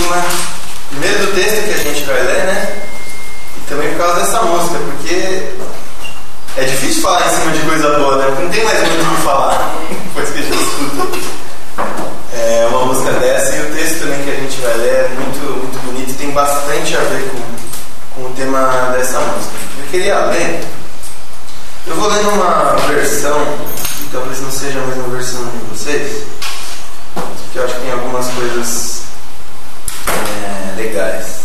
cima, primeiro do texto que a gente vai ler, né? E também por causa dessa música, porque é difícil falar em cima de coisa boa, né? Porque não tem mais muito o que falar depois que a gente escuta é, uma música dessa. E o texto também que a gente vai ler é muito, muito bonito e tem bastante a ver com, com o tema dessa música. Eu queria ler, eu vou ler numa versão, que talvez não seja a mesma versão de vocês, que eu acho que tem algumas coisas legais.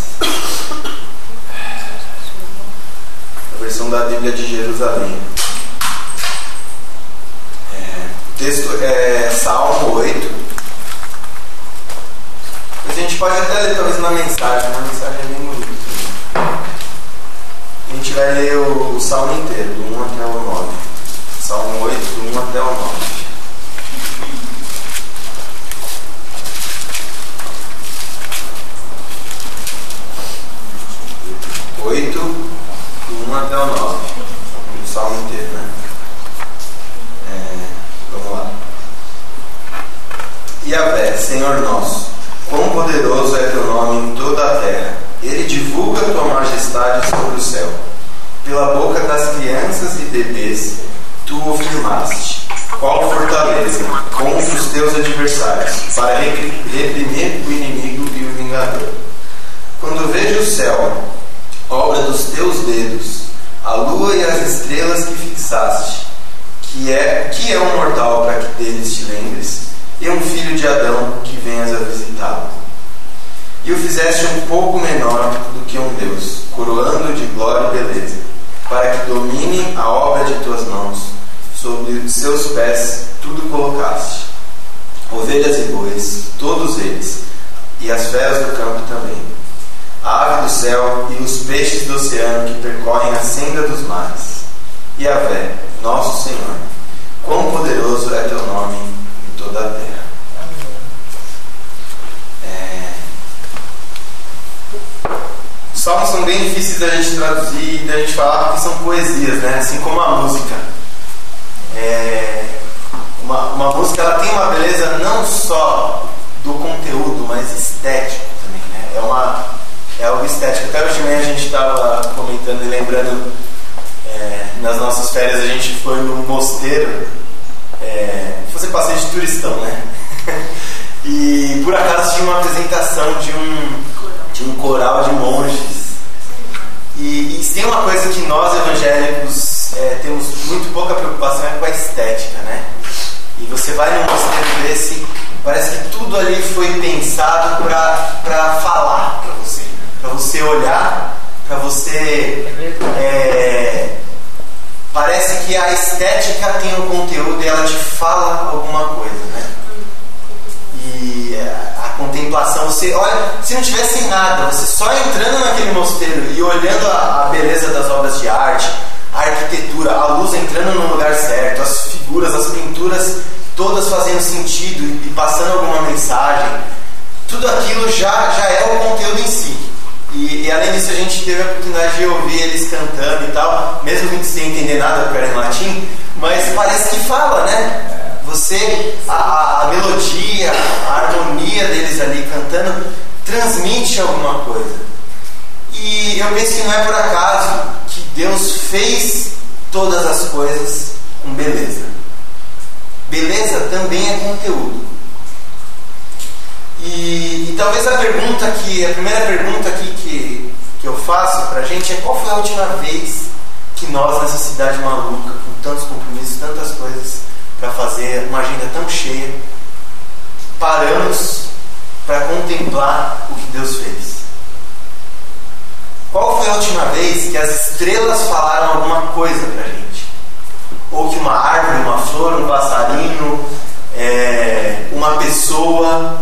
A versão da Bíblia de Jerusalém. É, o texto é Salmo 8. A gente pode até ler talvez na mensagem, uma mensagem é bem bonita. A gente vai ler o, o Salmo inteiro, do 1 até o 9. Salmo 8, do 1 até o 9. Oito, do 1 até o 9. O salmo inteiro, né? É, vamos lá. Yahvé, Senhor nosso, quão poderoso é teu nome em toda a terra. Ele divulga tua majestade sobre o céu. Pela boca das crianças e bebês, tu o firmaste. Qual fortaleza contra os teus adversários, para reprimir o inimigo e o vingador. Quando vejo o céu, obra dos teus dedos, a lua e as estrelas que fixaste, que é, que é um mortal para que deles te lembres, e um filho de Adão que venhas a visitá-lo. E o fizeste um pouco menor do que um Deus, coroando de glória e beleza, para que domine a obra de tuas mãos, sobre seus pés tudo colocaste. Ovelhas e bois, todos eles, e as feras do campo também a ave do céu e os peixes do oceano que percorrem a senda dos mares. E a vé, nosso Senhor, quão poderoso é teu nome em toda a terra. É... Os salmos são bem difíceis da gente traduzir e da gente falar porque são poesias, né? assim como a música. É... Uma, uma música ela tem uma beleza não só do conteúdo, mas estético também. Né? É uma é algo estético. Até hoje manhã a gente estava comentando e lembrando, é, nas nossas férias a gente foi no mosteiro é, fazer passeio de turistão, né? e por acaso tinha uma apresentação de um, de um coral de monges. E, e se tem uma coisa que nós evangélicos é, temos muito pouca preocupação é com a estética, né? E você vai num mosteiro desse, parece que tudo ali foi pensado para falar para você para você olhar, para você. É, parece que a estética tem o conteúdo e ela te fala alguma coisa, né? A contemplação, você olha, se não tivesse nada, você só entrando naquele mosteiro e olhando a, a beleza das obras de arte, a arquitetura, a luz entrando no lugar certo, as figuras, as pinturas todas fazendo sentido e passando alguma mensagem, tudo aquilo já, já é o conteúdo em si. E, e, além disso, a gente teve a oportunidade de ouvir eles cantando e tal, mesmo sem entender nada, porque era em latim, mas parece que fala, né? Você, a, a melodia, a harmonia deles ali cantando, transmite alguma coisa. E eu penso que não é por acaso que Deus fez todas as coisas com beleza. Beleza também é conteúdo. E, e, talvez a pergunta que, a primeira pergunta aqui que, que eu faço pra gente é qual foi a última vez que nós nessa cidade maluca, com tantos compromissos, tantas coisas para fazer, uma agenda tão cheia, paramos para contemplar o que Deus fez? Qual foi a última vez que as estrelas falaram alguma coisa pra gente? Ou que uma árvore, uma flor, um passarinho, é, uma pessoa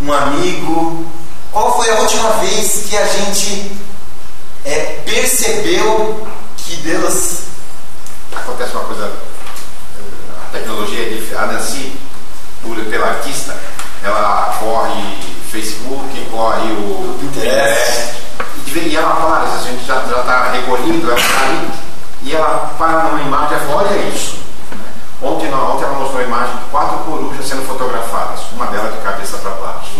um amigo? Qual foi a última vez que a gente é, percebeu que Deus. Acontece uma coisa. A tecnologia é a Nancy, pela artista, ela corre Facebook, corre o Pinterest. E ela para, a gente já está recolhendo, ela está ali, e ela para numa imagem e olha isso. Ontem, ontem ela mostrou a imagem de quatro corujas sendo fotografadas, uma delas de cabeça para baixo.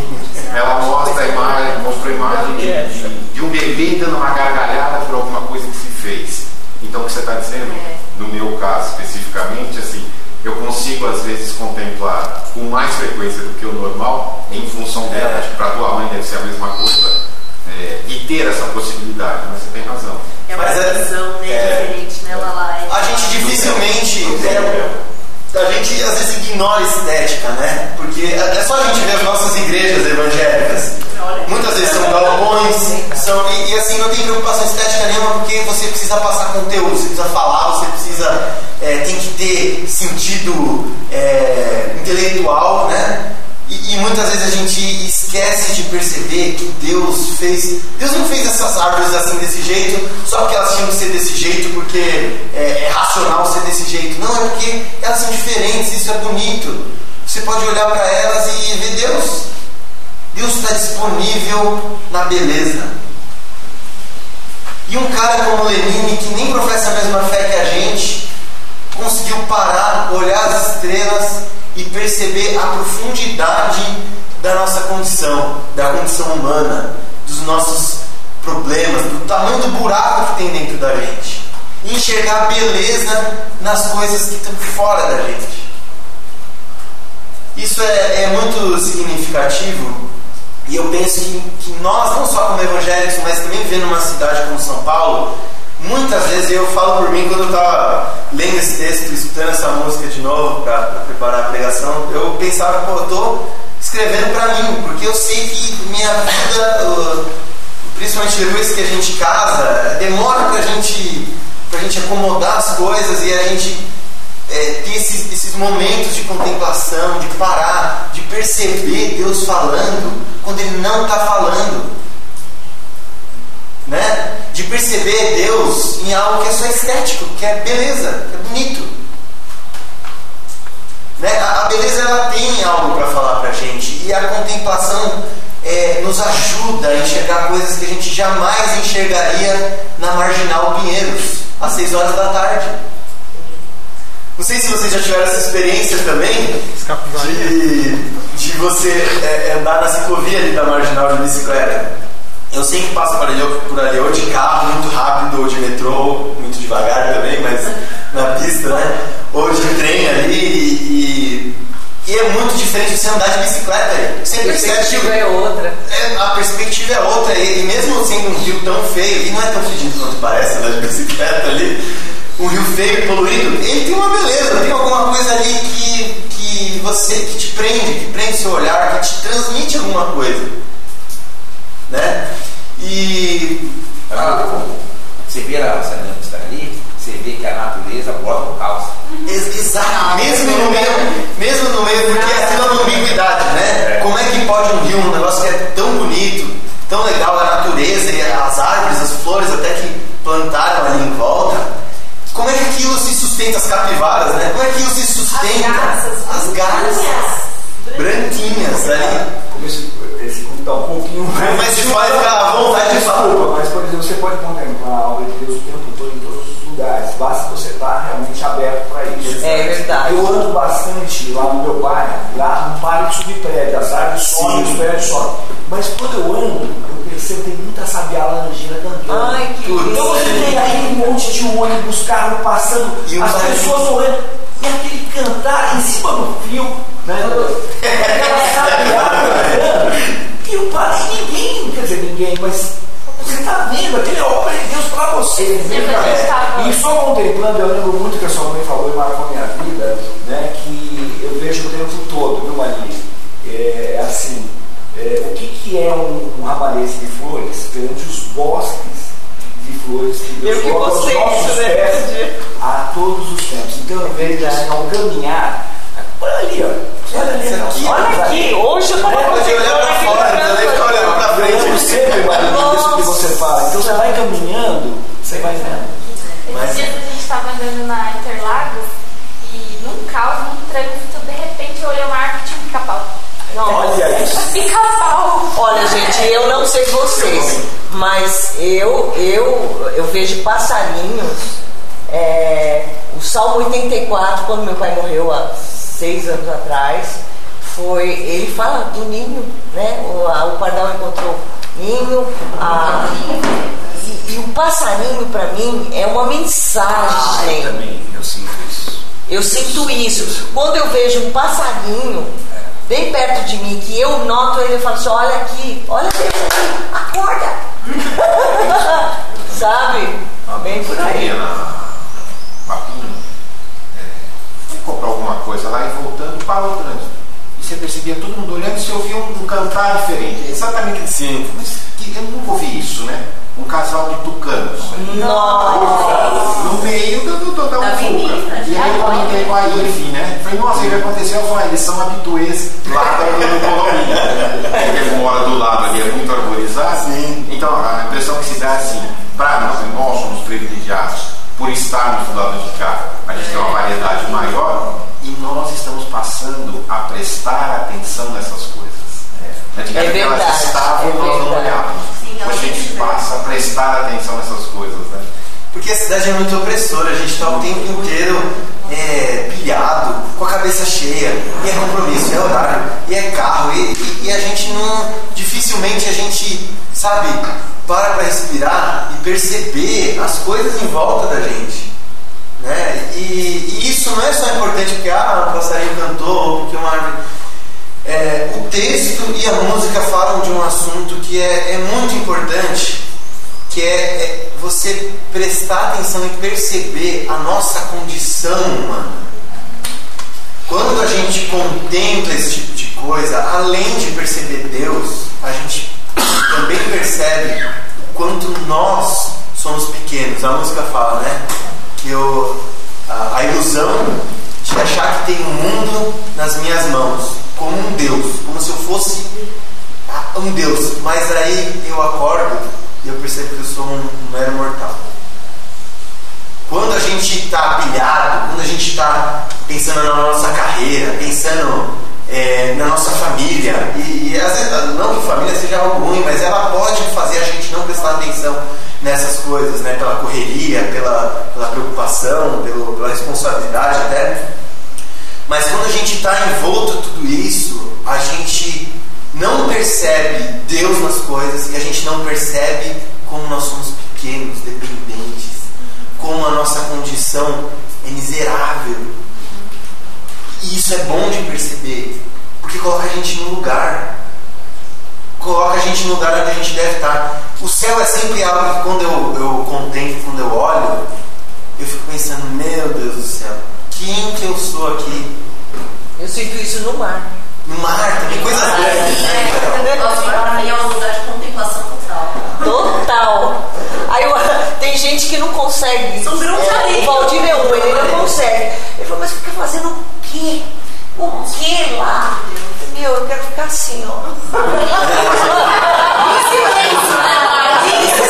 Ela mostra a imagem, mostrou a imagem de, de, de um bebê dando uma gargalhada por alguma coisa que se fez. Então o que você está dizendo, é. no meu caso especificamente, assim, quatro contempla com mais frequência do que o normal, em função dela, acho que para tua mãe deve ser a mesma coisa, é, e ter essa possibilidade, mas você tem razão. É uma Mas é- visão né, é. diferente, né, Lala? É- A gente dificilmente. é, a gente às vezes ignora a estética, né? Porque é é só a gente ver as nossas igrejas evangélicas. Muitas vezes são galpões, são, e, e assim não tem preocupação estética nenhuma porque você precisa passar conteúdo, você precisa falar, você precisa. É, tem que ter sentido é, intelectual, né? E, e muitas vezes a gente esquece de perceber que Deus fez. Deus não fez essas árvores assim desse jeito só porque elas tinham que ser desse jeito, porque é, é racional ser desse jeito. Não, é porque elas são diferentes, isso é bonito. Você pode olhar para elas e ver Deus. Deus está disponível na beleza. E um cara como Lenine, que nem professa a mesma fé que a gente, conseguiu parar, olhar as estrelas e perceber a profundidade da nossa condição, da condição humana, dos nossos problemas, do tamanho do buraco que tem dentro da gente. E enxergar beleza nas coisas que estão fora da gente. Isso é, é muito significativo e eu penso que, que nós, não só como evangélicos, mas também vivendo numa cidade como São Paulo, muitas vezes eu falo por mim, quando eu estava lendo esse texto, escutando essa música de novo para preparar a pregação, eu pensava, pô, eu estou escrevendo para mim, porque eu sei que minha vida, principalmente depois que a gente casa, demora para gente, a gente acomodar as coisas e a gente é, ter esses, esses momentos de contemplação, de parar, de perceber Deus falando quando Ele não está falando. Né? De perceber Deus em algo que é só estético, que é beleza, que é bonito. Né? A, a beleza ela tem algo para falar para a gente e a contemplação é, nos ajuda a enxergar coisas que a gente jamais enxergaria na Marginal Pinheiros, às 6 horas da tarde. Não sei se vocês já tiveram essa experiência também de, de você é, andar na ciclovia ali da marginal de bicicleta. Eu sempre passo por ali, por ali ou de carro, muito rápido, ou de metrô, muito devagar também, mas na pista, né? Ou de trem ali e, e é muito diferente você andar de bicicleta aí. Você A perspectiva é outra. é, a perspectiva é outra, e, e mesmo sendo um rio tão feio, e não é tão fedido quanto parece andar de bicicleta ali, um rio feio e poluído, ele tem uma beleza, tem alguma coisa ali que, que você que te prende, que prende seu olhar, que te transmite alguma coisa. Né? E. Ah, você vê a Sananta ali, você vê que a natureza bota o caos. Ex- Exato, mesmo no meio, mesmo no meio, porque é uma ambiguidade, né? Como é que pode um rio, um negócio que é tão bonito, tão legal, a natureza e as árvores, as flores até que plantaram ali em volta, como é que aquilo se sustenta, as capivaras, né? Como é que aquilo se sustenta? As garças. As garças branquinhas ali. Culto está um pouquinho mais. Mas te faz ficar à vontade de falar. Desculpa, mas por exemplo, você pode contemplar a obra de Deus o tempo todo em todos os lugares. Basta você estar realmente aberto para isso. É verdade. Eu ando bastante lá no meu bairro, lá não para de subir prédio, as árvores sobem, os prédios sobem. Mas quando eu ando, eu percebo que tem muita sabiá laranjeira cantando. Ai, que Tudo. Então você tem aí um monte de ônibus, carro passando, E as pessoas morrendo. E aquele cantar em cima do fio, né? Aquela sabiá cantando. Eu parei, ninguém, quer dizer, ninguém, mas você está vendo, aquele é obra de Deus para você. Tava- E só contemplando, eu lembro muito que a sua mãe falou e marcou a minha vida, né, que eu vejo o tempo todo, viu, Maria? É, assim, é, o que, que é um, um ramalhete de flores perante os bosques de flores que Deus Eu que coloca aos nossos né, pés a todos os tempos. Então eu vejo assim, ao caminhar, olha ali, ó, olha ali, Isso aqui, Olha aqui, hoje eu tava olhar pra fora, nem ficar olhando pra Eu lembro frente. sempre, Maria, disso que você fala. Então você vai caminhando, você vai vendo. Esses dias a gente estava andando na Interlagos e num caos, num trânsito, de repente eu olhei uma árvore e tinha um pica-pau. Olha isso. Pica-pau! Olha, gente, eu não sei vocês, mas eu eu, eu vejo passarinhos. é, o Salmo 84, quando meu pai morreu há seis anos atrás, foi. Ele fala do ninho, né? O, a- o pardal encontrou ninho, a, e, e o passarinho, para mim, é uma mensagem. também, eu sinto isso. Eu sinto isso. Quando eu vejo um passarinho bem perto de mim, que eu noto ele, eu falo assim, olha aqui, olha aqui, acorda. Sabe? Bem por aí. ia na Papinho, é, fui comprar alguma coisa lá e voltando, parou o trânsito. E você percebia todo mundo olhando e você ouvia um, um cantar diferente. Exatamente assim. Mas que, eu nunca ouvi isso, né? Um casal de tucanos. Nossa. No meio do, do, do, da avenida, E aí eu comentei com a Irvi, né? Falei, nossa, o que aconteceu? Eu falei, eles são habituês lá da- do condomínio. Porque ele mora do lado ali, é muito arborizado. Então a impressão que se dá é assim, para nós, nós somos privilegiados por estarmos do lado de cá. A gente tem uma variedade maior nós estamos passando a prestar atenção nessas coisas. Antigamente É elas verdade, estavam é e nós não olhávamos. Sim, Hoje a gente passa a prestar atenção nessas coisas. Né? Porque a cidade é muito opressora, a gente está o tempo inteiro é, pilhado, com a cabeça cheia, e é compromisso, é horário, e é carro, e, e- e a gente não. Dificilmente a gente, sabe, para para respirar e perceber as coisas em volta da gente. Né? E, e isso não é só importante porque ah, um passarinho cantou, ou porque uma árvore. É, o texto e a música falam de um assunto que é, é muito importante, que é, é você prestar atenção e perceber a nossa condição humana. Quando a gente contempla esse tipo de coisa, além de perceber Deus, a gente também percebe o quanto nós somos pequenos. A música fala, né? Que eu, a, a ilusão de achar que tem um mundo nas minhas mãos, como um Deus, como se eu fosse um Deus. Mas aí eu acordo e eu percebo que eu sou um, um mero mortal. Quando a gente está pilhado, quando a gente está pensando na nossa carreira, pensando é, na nossa família, e, e às vezes, não que família seja algo ruim, mas ela pode fazer a gente não prestar atenção nessas coisas, né? pela correria, pela, pela preocupação, pelo, pela responsabilidade até. Mas quando a gente está envolto tudo isso, a gente não percebe Deus nas coisas e a gente não percebe como nós somos pequenos, dependentes, como a nossa condição é miserável. E isso é bom de perceber, porque coloca a gente no lugar. Coloca a gente no lugar onde a gente deve estar. O céu é sempre algo que quando eu, eu contemplo, quando eu olho, eu fico pensando, meu Deus do céu, quem que eu sou aqui? Eu sinto isso no mar. No mar, também coisas grandes, né? Nossa, é um lugar de contemplação total. Total. Aí eu- tem gente que não consegue. São grãos de É, o Valdir é um, ele não consegue. Ele falou, mas fica fazendo o quê? O quê lá? Meu, eu quero ficar assim, ó. Silêncio, né, Mara?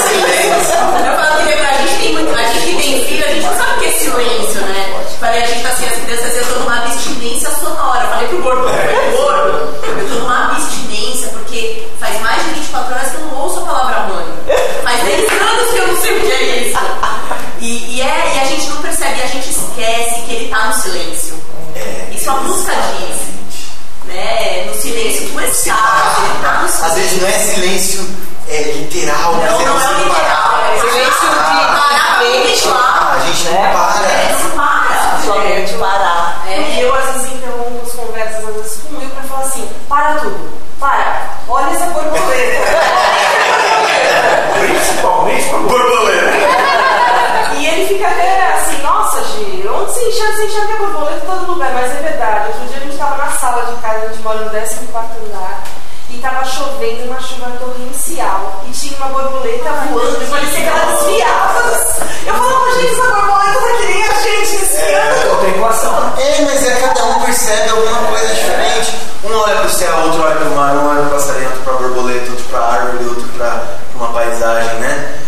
Silêncio. Eu falo que pra gente tem muito, a gente que tem filho, a gente não sabe o que é silêncio, né? Falei, a gente tá assim, as crianças, eu tô numa abstinência sonora. Falei pro gordo, falei, gordo, eu tô numa abstinência porque faz mais de 24 horas que eu não ouço a palavra mãe. Faz 10 anos que eu não sei o que é isso. E, e é, e a gente não percebe, a gente esquece que ele tá no silêncio. É, Isso a música diz. Né? No silêncio tu estás, ele tá no silêncio. Às vezes não é silêncio é, literal, mas Não, é não é literal, é Silêncio de- parar pra mente. contemplar. A gente não É. para. É, não para. Somente parar. E É, eu, às vezes, interrompo as conversas, às vezes, com o Will pra falar assim: para tudo, para, olha essa borboleta. Principalmente pra Borboleta. e ele fica até assim: nossa, Gi, onde você enxerga? Você enxerga borboleta em todo lugar, mas é verdade. Outro dia a gente tava na sala de casa, a gente mora no 14 andar. E tava chovendo, uma chuva torrencial. E tinha uma borboleta voando. E parecia que ela desviava. Eu falava, gente, essa borboleta tá que nem a gente desviando. contemplação. É, mas é cada um percebe alguma coisa diferente. Um olha para o céu, outro olha para o mar, um olha para o passarinho, outro para a borboleta, outro para a árvore, outro para uma paisagem, né?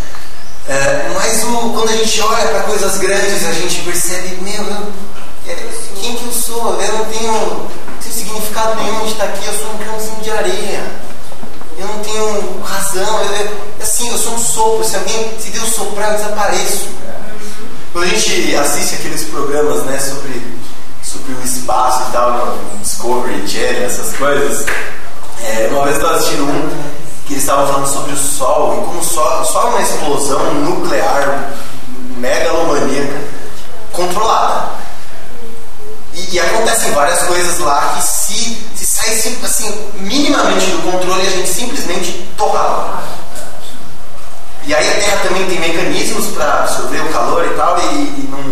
É, mas o- quando a gente olha para coisas grandes, a gente percebe, meu, eu, é, quem que eu sou? Eu não tenho significado nenhum de estar aqui, eu sou um grãozinho de areia. Eu não tenho razão, eu, eu- assim, eu sou um sopro. Se alguém, se Deus soprar, eu desapareço. Quando a gente assiste aqueles programas, né, sobre, sobre o espaço e tal, Discovery Channel, essas coisas, é, uma vez eu estava assistindo um que eles estavam falando sobre o Sol e como o Sol é uma explosão nuclear megalomaníaca controlada. E, e acontecem várias coisas lá que se, se saísse assim, minimamente do controle, a gente simplesmente torrava. E aí a Terra também tem mecanismos para absorver o calor e tal, e, e não,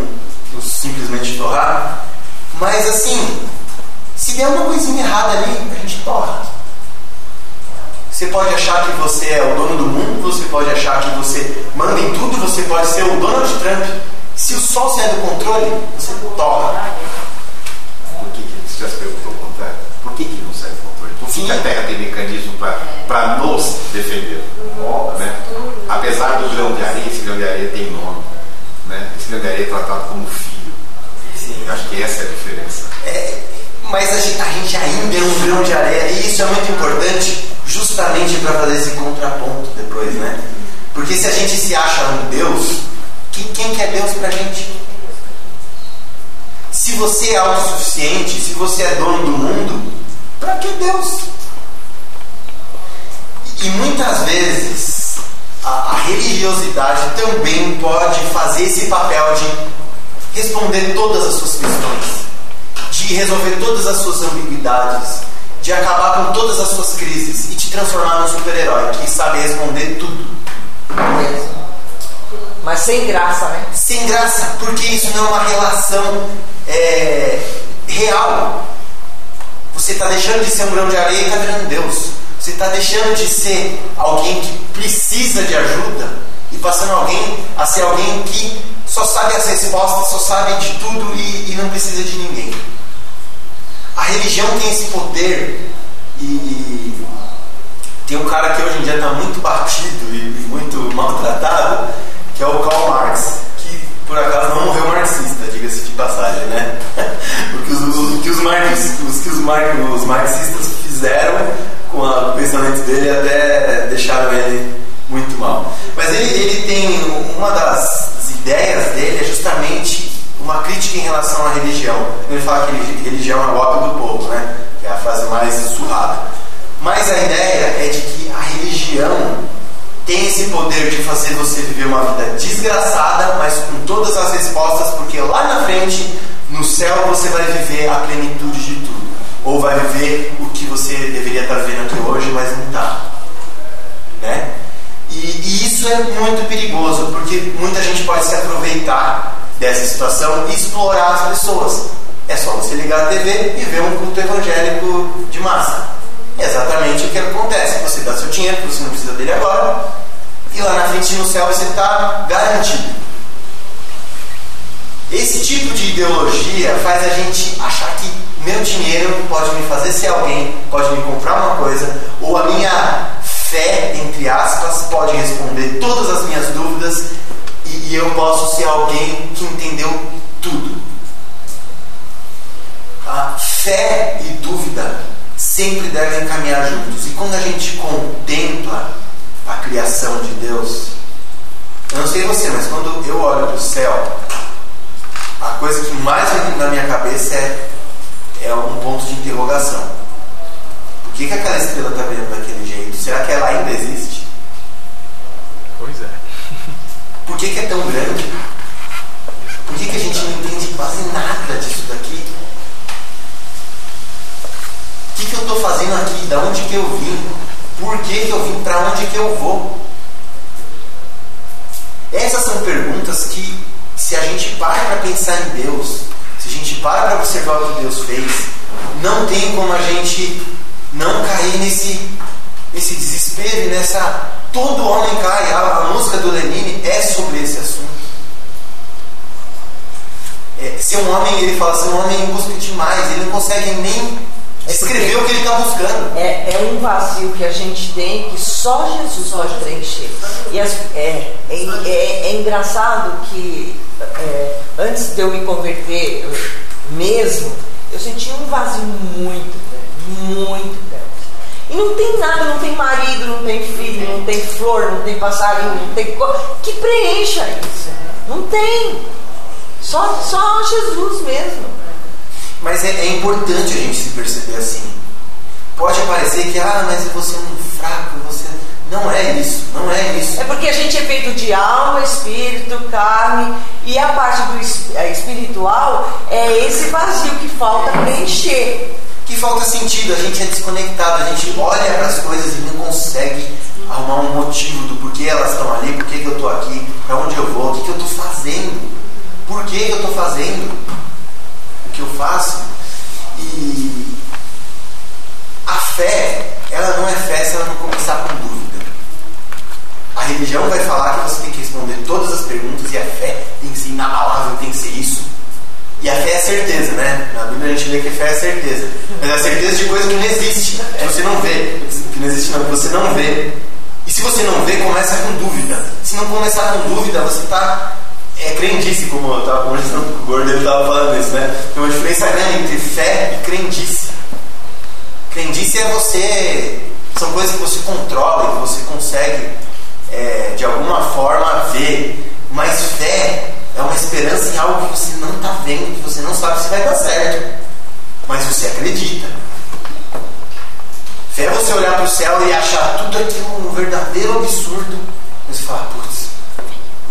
não simplesmente torrar. Mas assim, se der uma coisinha errada ali, a gente torra. Você pode achar que você é o dono do mundo, você pode achar que você manda em tudo, você pode ser o Donald Trump. Se o sol sair do controle, você torra. Por que, que você já se perguntou o contrário? Por que, que não sai Por que, que a Terra tem mecanismo para nos defender? Né? Apesar do grão de areia, esse grão de areia tem nome. Né? Esse grão de areia é tratado como filho. Sim. Eu acho que essa é a diferença. É, mas a gente, a gente ainda é um grão de areia, e isso é muito importante justamente para fazer esse contraponto depois, né? Porque se a gente se acha um Deus, que, quem quer Deus pra gente? Se você é autossuficiente, se você é dono do mundo, para que Deus? E muitas vezes a, a religiosidade também pode fazer esse papel de responder todas as suas questões, de resolver todas as suas ambiguidades, de acabar com todas as suas crises e te transformar num super-herói que sabe responder tudo. Mas sem graça, né? Sem graça, porque isso não é uma relação é, real. Você está deixando de ser um grão de areia e está virando Deus. Você está deixando de ser alguém que precisa de ajuda e passando alguém a ser alguém que só sabe as respostas, só sabe de tudo e, e não precisa de ninguém. A religião tem esse poder e, e tem um cara que hoje em dia está muito batido e, e muito maltratado, que é o Karl Marx, que por acaso não morreu marxista, diga-se de passagem, né? Que os, marxistas, os que os, mar, os marxistas fizeram com o pensamento dele até deixaram ele muito mal. Mas ele, ele tem uma das ideias dele é justamente uma crítica em relação à religião. Ele fala que religião é o ópio do povo, né? Que é a frase mais surrada. Mas a ideia é de que a religião tem esse poder de fazer você viver uma vida desgraçada, mas com todas as respostas, porque lá na frente, no céu, você vai viver a plenitude de tudo. Ou vai viver o que você deveria estar vivendo aqui hoje, mas não está. Né? E, e isso é muito perigoso, porque muita gente pode se aproveitar dessa situação e explorar as pessoas. É só você ligar a TV e ver um culto evangélico de massa. É exatamente o que acontece. Você dá seu dinheiro, você não precisa dele agora, e lá na frente no céu você está garantido. Esse tipo de ideologia faz a gente achar que meu dinheiro pode me fazer ser alguém, pode me comprar uma coisa, ou a minha fé, entre aspas, pode responder todas as minhas dúvidas e, e eu posso ser alguém que entendeu tudo. A fé e dúvida sempre devem caminhar juntos. E quando a gente contempla a criação de Deus, eu não sei você, mas quando eu olho para o céu, a coisa que mais vem na minha cabeça é, é um ponto de interrogação. Por que, que aquela estrela está brilhando daquele jeito? Será que ela ainda existe? Pois é. Por que, que é tão grande? Por que, que a gente não entende quase nada disso daqui? O que, que eu estou fazendo aqui? Da onde que eu vim? Por que, que eu vim? Para onde que eu vou? Essas são perguntas que, se a gente para para pensar em Deus, se a gente para para observar o que Deus fez, não tem como a gente não cair nesse, nesse desespero nessa. Todo homem cai. A, a música do Lenine é sobre esse assunto. É, ser um homem, ele fala, ser um homem em busca demais, ele não consegue nem descrever o que ele está buscando. É, é um vazio que a gente tem que só Jesus pode preencher. E as, é, é, é, é engraçado que é, antes de eu me converter eu, mesmo, eu sentia um vazio muito grande, muito grande. E não tem nada, não tem marido, não tem filho, não tem flor, não tem passarinho, não tem coisa que preencha isso. Não tem. Só, só Jesus mesmo. Mas é, é, importante a gente se perceber assim. Pode parecer que, ah, mas você é um fraco, você. Não é isso, não é isso. É porque a gente é feito de alma, espírito, carne, E a parte do é, espiritual é esse vazio que falta preencher. Que falta sentido, a gente é desconectado, a gente olha para as coisas e não consegue arrumar um motivo do porquê elas estão ali, por que eu estou aqui, para onde eu vou, o que, que eu estou fazendo, por que, que eu estou fazendo que eu faço. E a fé, ela não é fé se ela não começar com dúvida. A religião vai falar que você tem que responder todas as perguntas e a fé tem que ser inabalável, tem que ser isso. E a fé é certeza, né? Na Bíblia a gente lê que fé é certeza. Mas é a certeza de coisa que não existe, que você não vê. Que não existe não, que você não vê. E se você não vê, começa com dúvida. Se não começar com dúvida, você está é, crendice, como eu estava conversando com o Gordo, ele estava falando isso, né? Tem uma diferença grande entre fé e crendice. Crendice é você. São coisas que você controla que você consegue é, de alguma forma ver. Mas fé é uma esperança em algo que você não está vendo, que você não sabe se vai dar certo. Mas você acredita. Fé é você olhar para o céu e achar tudo aquilo um verdadeiro absurdo. Mas você fala, putz,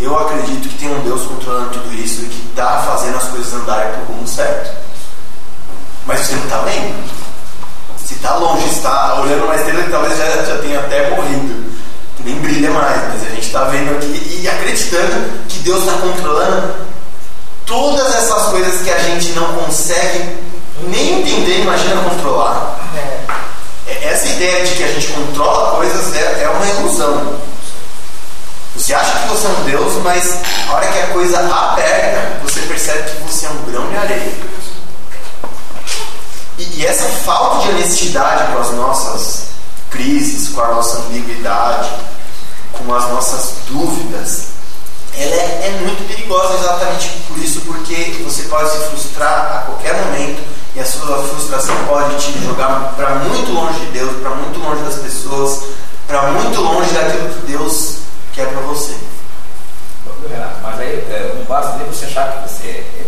eu acredito que tem um Deus controlando tudo isso e que está fazendo as coisas andarem para o rumo certo. Mas você não está vendo? Se está longe, está olhando uma estrela que talvez já, já tenha até morrido, que nem brilha mais, mas a gente está vendo aqui e acreditando que Deus está controlando todas essas coisas que a gente não consegue nem entender, imagina controlar. É, Essa ideia de que a gente controla coisas é, é uma ilusão. Você acha que você é um Deus, mas a hora que a coisa aperta, você percebe que você é um grão de areia. E, e essa falta de honestidade com as nossas crises, com a nossa ambiguidade, com as nossas dúvidas, ela é, é muito perigosa exatamente por isso, porque você pode se frustrar a qualquer momento e a sua frustração pode te jogar para muito longe de Deus, para muito longe das pessoas, para muito longe daquilo que Deus quer para você. Renato, mas aí é, não basta nem você achar que você é.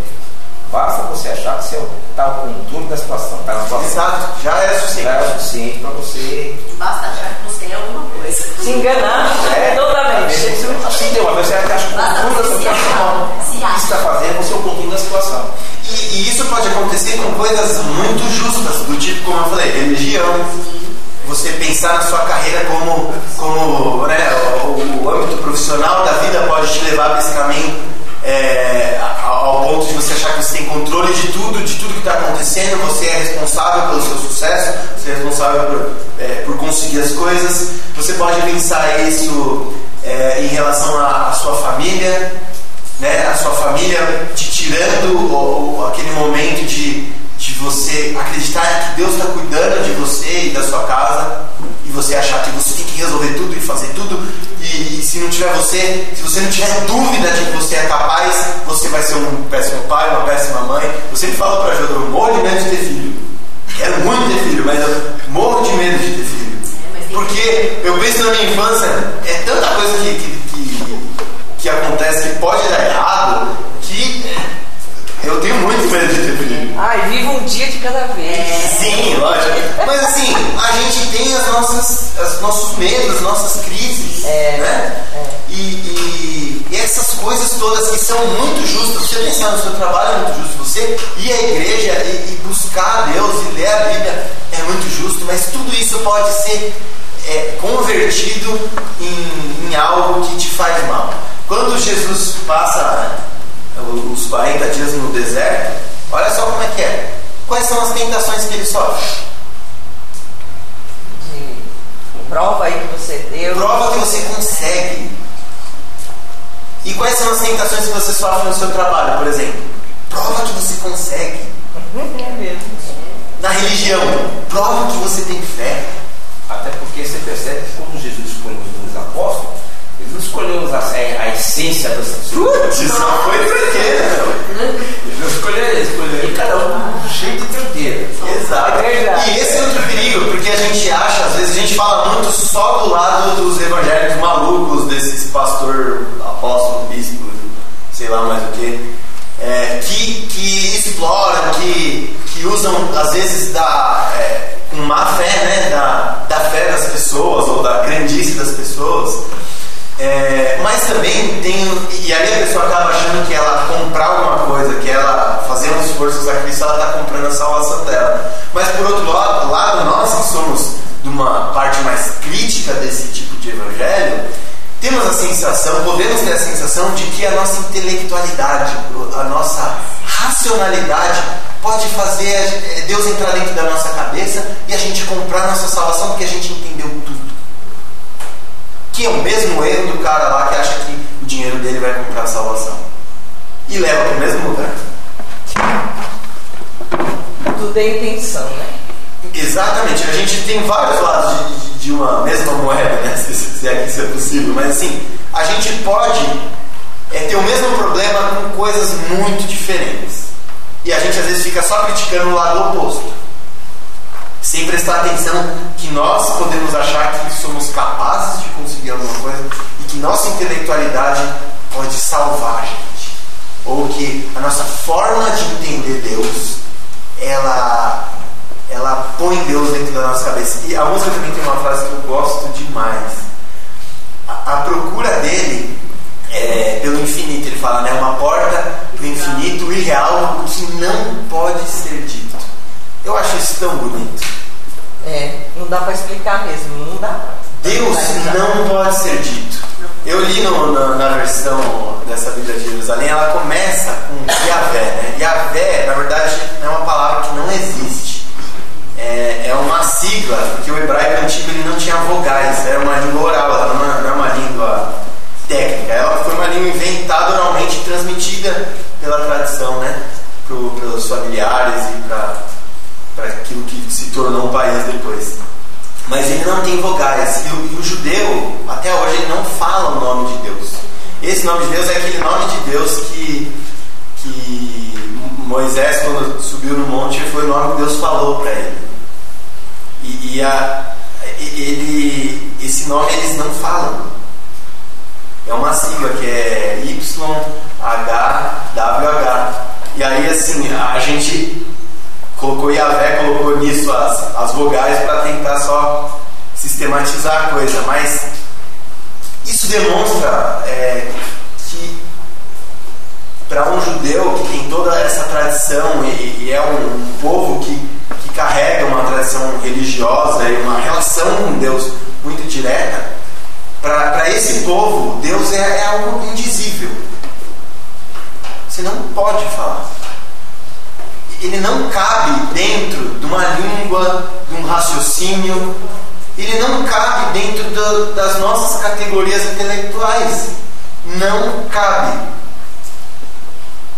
Basta você achar que você está com controle da situação, está na situação. Exato, já é suficiente. Já é suficiente para você. Basta achar que você é alguma coisa. Se enganar É, totalmente. Você não entendeu, mas você acha que o você se. Se O que você está fazendo é o seu controle da situação. E, e isso pode acontecer com coisas muito justas, do tipo, como eu falei, religião. Você pensar na sua carreira como, como né, o, o âmbito profissional da vida pode te levar para esse caminho é, ao ponto de você achar que você tem controle de tudo, de tudo que está acontecendo, você é responsável pelo seu sucesso, você é responsável por, é, por conseguir as coisas. Você pode pensar isso é, em relação à à sua família, né, a sua família te tirando o, o- aquele momento de, de você acreditar que Deus está cuidando de você e da sua casa e você achar que você tem que resolver tudo e fazer tudo e, e se não tiver você, se você não tiver dúvida de que você é capaz, você vai ser um péssimo pai, uma péssima mãe. Eu sempre falo para Jô, eu morro de medo de ter filho. Quero muito ter filho, mas eu morro de medo de ter filho. Porque eu penso na minha infância, é tanta coisa que, que, que, que acontece que pode dar errado, que eu tenho muito medo de ter Ai, viva um dia de cada vez. Sim, lógico. Mas assim, a gente tem as nossas, os nossos medos, as nossas crises, É, né? E, e- e essas coisas todas que são muito justas, você pensar no seu trabalho é muito justo, você ir à igreja e, e buscar a Deus e ler a Bíblia é muito justo, mas tudo isso pode ser é, convertido em, em algo que te faz mal. Quando Jesus passa os 40 dias no deserto, olha só como é que é. Quais são as tentações que ele sofre? De prova aí que você deu. Prova que você consegue. E quais são as tentações que você sofre no seu trabalho, por exemplo? Prova que você consegue. É mesmo. Na religião, prova que você tem fé. Até porque você percebe que quando Jesus apóstolos, ele não escolheu a, a essência pessoas. Isso não foi tranqueira, Ele não escolheu, ele escolheu cada um jeito que inteiro. Exato. É. E esse é outro perigo, porque a gente acha, às vezes a gente fala muito só do lado dos evangélicos malucos, desses pastor, apóstolo, bispo, sei lá mais o que, é, que, que exploram, que, que usam às vezes da, é, com má fé, né, da, da fé das pessoas ou da grandice das pessoas. É, mas também tem. E aí a pessoa acaba achando que ela comprar alguma coisa, que ela fazer um esforço sacrifício, ela está comprando a salvação dela. Mas por outro lado, lado, nós que somos de uma parte mais crítica desse tipo de evangelho, temos a sensação, podemos ter a sensação de que a nossa intelectualidade, a nossa racionalidade pode fazer eh, Deus entrar dentro da nossa cabeça e a gente comprar a nossa salvação porque a gente entendeu. Que é o mesmo erro do cara lá que acha que o dinheiro dele vai comprar a salvação. E leva para o mesmo lugar. Tudo é intenção, né? Exatamente. A gente tem vários lados de, de, de uma mesma moeda, né? Se, se é que isso é possível. Mas assim, a gente pode é, ter o mesmo problema com coisas muito diferentes. E a gente às vezes fica só criticando o lado oposto. Sem prestar atenção que nós podemos achar que somos capazes de conseguir alguma coisa e que nossa intelectualidade pode salvar a gente. Ou que a nossa forma de entender Deus, ela ela põe Deus dentro da nossa cabeça. E a música também tem uma frase que eu gosto demais. A, a procura dele é pelo infinito. Ele fala, né? Uma porta do infinito irreal, o que não pode ser dito. Eu acho isso tão bonito. É, não dá para explicar mesmo, não dá. Deus não pode ser dito. Eu li no, na, na, versão dessa Bíblia de Jerusalém, ela começa com Yahvé. Né? Yahvé, na verdade, é uma palavra que não existe é, é uma sigla, porque o hebraico antigo ele não tinha vogais, era uma língua oral, ela não, não é uma língua técnica. Ela foi uma língua inventada oralmente, transmitida pela tradição, né? Pro, pelos familiares e para aquilo que se tornou um país depois. Mas ele não tem vogais. E o, e o, judeu, até hoje, ele não fala o nome de Deus. Esse nome de Deus é aquele nome de Deus que, que Moisés, quando subiu no monte, foi o nome que Deus falou para ele. E, e a, ele, esse nome eles não falam. É uma sigla que é YHWH. E aí, assim, a gente colocou Yahvé, colocou nisso as, as vogais para tentar só sistematizar a coisa. Mas isso demonstra é, que para um judeu que tem toda essa tradição e, e é um, um povo que carrega uma tradição religiosa e uma relação com Deus muito direta, para esse povo, Deus é, é algo indizível. Você não pode falar. Ele não cabe dentro de uma língua, de um raciocínio, ele não cabe dentro do, das nossas categorias intelectuais. Não cabe.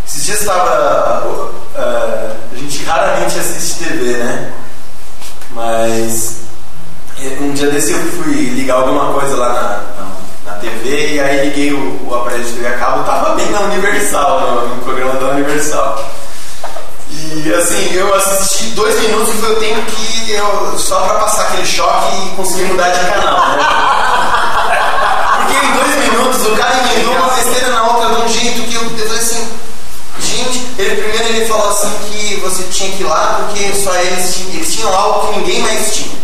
Esses dias estava. Uh, a gente raramente assiste TV, né? Mas eh, um dia desse eu fui ligar alguma coisa lá na, na, na TV e aí liguei o, o, aparelho de TV a cabo, tava bem na Universal, no, no programa da Universal. E assim, eu assisti dois minutos e foi o tempo que eu. só pra passar aquele choque e conseguir mudar de canal, né? Porque em dois minutos o cara emendou uma besteira na outra de um jeito que eu, eu falei assim Gente, ele primeiro ele falou assim que você tinha que ir lá porque só eles eles tinham algo que ninguém mais tinha.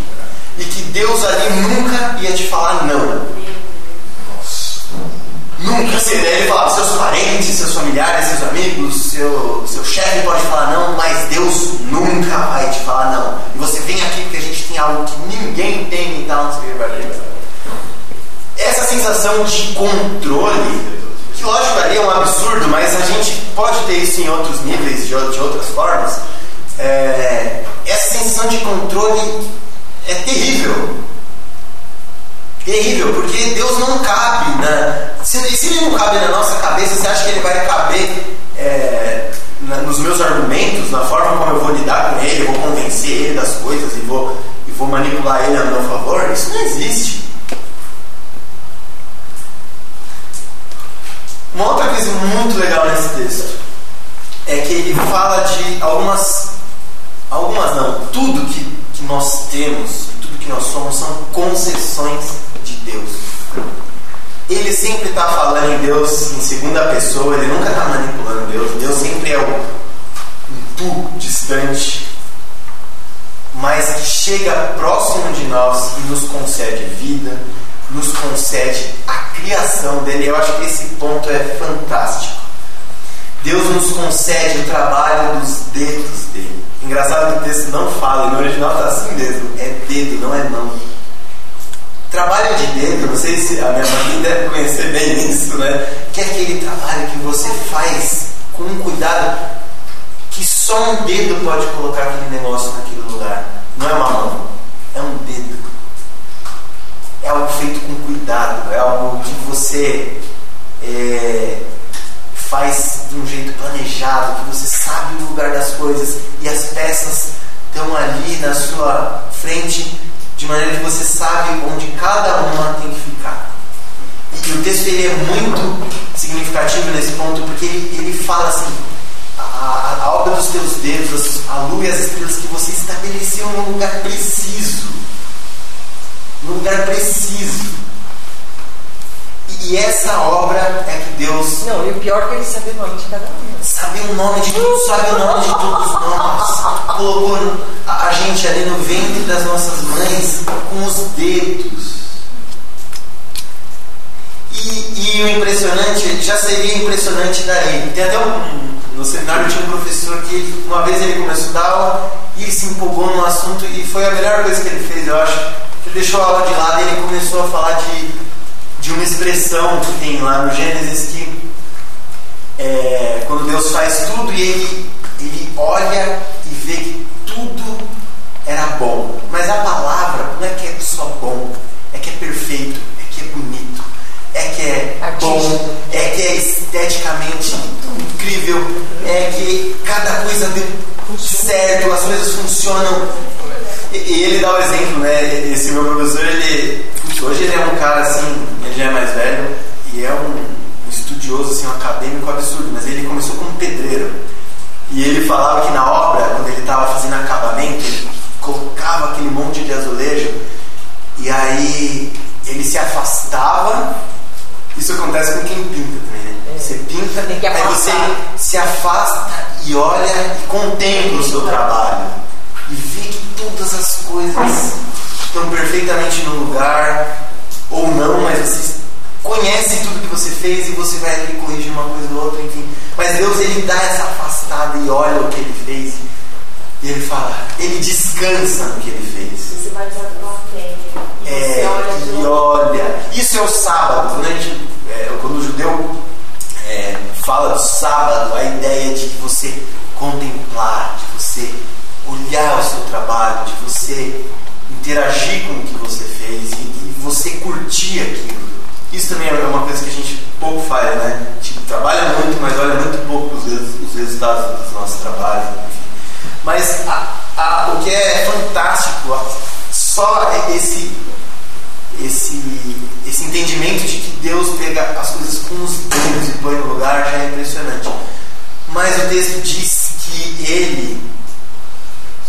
E que Deus ali nunca ia te falar não. Nunca. Se ele falava, seus parentes, seus familiares, seus amigos, seu, seu chefe pode falar não, mas Deus nunca vai te falar não. E você vem aqui porque a gente tem algo que ninguém tem e tal, não sei o que. Essa sensação de controle que lógico ali é um absurdo, mas a gente pode ter isso em outros níveis, de, de outras formas. É, essa sensação de controle é terrível. Terrível, porque Deus não cabe. Né? Se, se ele não cabe na nossa cabeça, você acha que ele vai caber é, na, nos meus argumentos, na forma como eu vou lidar com ele, eu vou convencer ele das coisas e vou, e vou manipular ele a meu favor? Isso não existe. Uma outra coisa muito legal nesse texto é que ele fala de algumas, algumas não, tudo que, que nós temos, tudo que nós somos são concessões de Deus. Ele sempre está falando em Deus em segunda pessoa, ele nunca está manipulando Deus. Deus sempre é o, um tu distante, mas que chega próximo de nós e nos concede vida, nos concede a criação dele. Eu acho que esse ponto é fantástico. Deus nos concede o trabalho dos dedos dele. Engraçado que o texto não fala, no original está assim mesmo: é dedo, não é mão. Trabalho de sei se a minha mãe deve conhecer bem isso, né? Que é aquele trabalho que você faz com um cuidado que só um dedo pode colocar aquele negócio naquele lugar. Não é uma mão, é um dedo. É algo feito com cuidado, é algo que você é, faz de um jeito planejado, que você sabe o lugar das coisas e as peças estão ali na sua frente, de maneira que você sabe onde cada uma tem que ficar. E o texto ele é muito significativo nesse ponto, porque ele, ele fala assim: a, a, obra dos teus dedos, a lua e as estrelas que você estabeleceu num lugar preciso. Num lugar preciso. E essa obra é que Deus. Não, e o pior é que ele sabe o nome de cada um. Sabe o nome de tudo, sabe o nome de todos nós. Colocou a, gente ali no ventre das nossas mães com os dedos. E, e o impressionante, já seria impressionante daí. Tem até um. No seminário tinha um professor que uma vez ele começou a dar aula e ele se empolgou no assunto e foi a melhor coisa que ele fez, eu acho. Ele deixou a aula de lado e ele começou a falar de de uma expressão que tem lá no Gênesis que é, quando Deus faz tudo e ele, ele olha e vê que tudo era bom. Mas a palavra não é que é só bom, é que é perfeito, é que é bonito, é que é bom, é que é esteticamente incrível, é que cada coisa deu certo, as coisas funcionam. E, e ele dá o exemplo, né? Esse meu professor, ele hoje ele é um cara assim, ele já é mais velho e é um estudioso, assim, um acadêmico absurdo, mas ele começou como pedreiro. E ele falava que na obra, quando ele estava fazendo acabamento, ele colocava aquele monte de azulejo e aí ele se afastava. Isso acontece com quem pinta também, né? Você pinta, aí você se afasta e olha e contempla o seu trabalho e vê que todas as coisas estão perfeitamente no lugar ou não, mas você conhece tudo que você fez e você vai ali corrigir uma coisa ou outra, enfim. Mas Deus ele dá essa afastada e olha o que ele fez e ele fala, ele descansa no que ele fez. Você vai é, e olha, isso é o sábado. Quando, gente, é, quando o judeu é, fala do sábado, a ideia de você contemplar, de você olhar o seu trabalho, de você interagir com o que você fez e, e você curtir aquilo. Isso também é uma coisa que a gente pouco faz, né? Gente trabalha muito, mas olha muito pouco os, os resultados dos nossos trabalhos. Mas a, a, o que é fantástico, só esse, esse, esse entendimento de que Deus pega as coisas com os dedos e põe no lugar já é impressionante. Mas o texto diz que Ele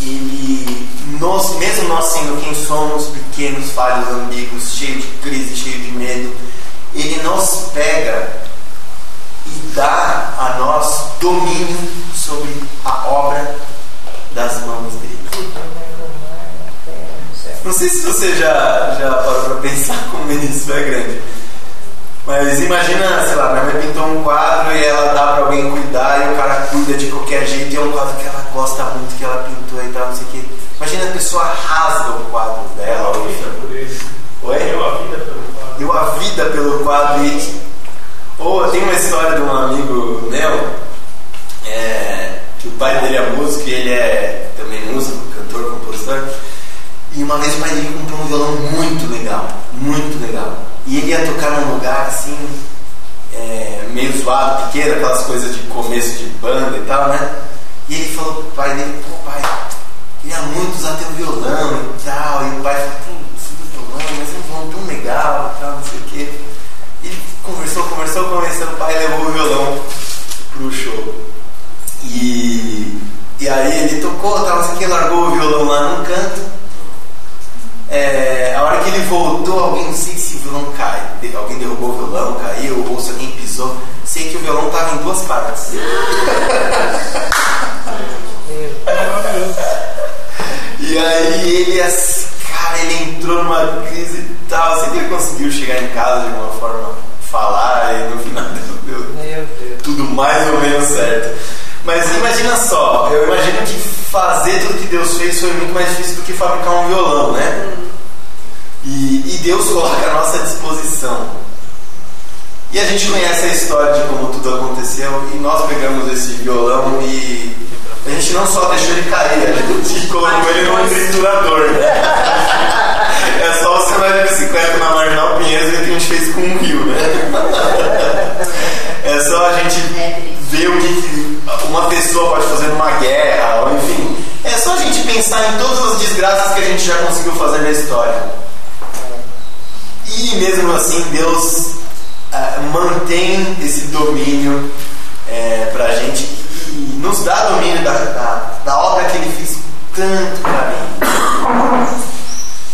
ele, nós, mesmo nós sendo quem somos, pequenos, falhos, ambíguos, cheios de crise, cheios de medo, Ele nos pega e dá a nós domínio sobre a obra das mãos dele. Não sei se você já, já parou para pensar como isso é grande. Mas imagina, sei lá, minha mãe pintou um quadro e ela dá para alguém cuidar e o cara cuida de qualquer jeito e é um quadro que ela gosta muito, que ela pintou e tal, não sei o quê. Imagina a pessoa rasga o quadro dela. Ou... Oi? Deu a vida pelo quadro. Deu a vida e. Ou tem uma história de um amigo meu, é, que o pai dele é músico e ele é também músico, cantor, compositor. E uma vez o pai dele comprou um violão muito legal, muito legal. E ele ia tocar num lugar assim, é, meio zoado, pequeno, aquelas coisas de começo de banda e tal, né? E ele falou pro pai dele, pô pai, queria muito usar teu violão e tal. E o pai falou, pô, violão, mas é um violão tão legal e tal, não sei conversou, conversou, o pai levou o violão pro show. E, e aí ele tocou, sei o que, largou o violão lá num canto. É, a hora que ele voltou, alguém, não sei se o violão cai, alguém derrubou o violão, caiu, ou se alguém pisou. Sei que o violão estava em duas partes. e aí ele cara, ele entrou numa crise e tal. Sei que ele conseguiu chegar em casa de alguma forma, falar e no final deu, deu tudo mais ou menos certo. Mas imagina só, eu imagino que fazer tudo que Deus fez foi muito mais difícil do que fabricar um violão, né? E, e Deus coloca à nossa disposição. E a gente conhece a história de como tudo aconteceu e nós pegamos esse violão e a gente não só deixou ele cair, a gente colocou ele num triturador. É andar de bicicleta na Marginal Pinheiros e a gente fez com um rio, né? É só a gente ver o que que uma pessoa pode fazer numa guerra, ou enfim. É só a gente pensar em todas as desgraças que a gente já conseguiu fazer na história. E mesmo assim, Deus ah, mantém esse domínio é, pra gente e nos dá domínio da, da, da obra que Ele fez tanto mim.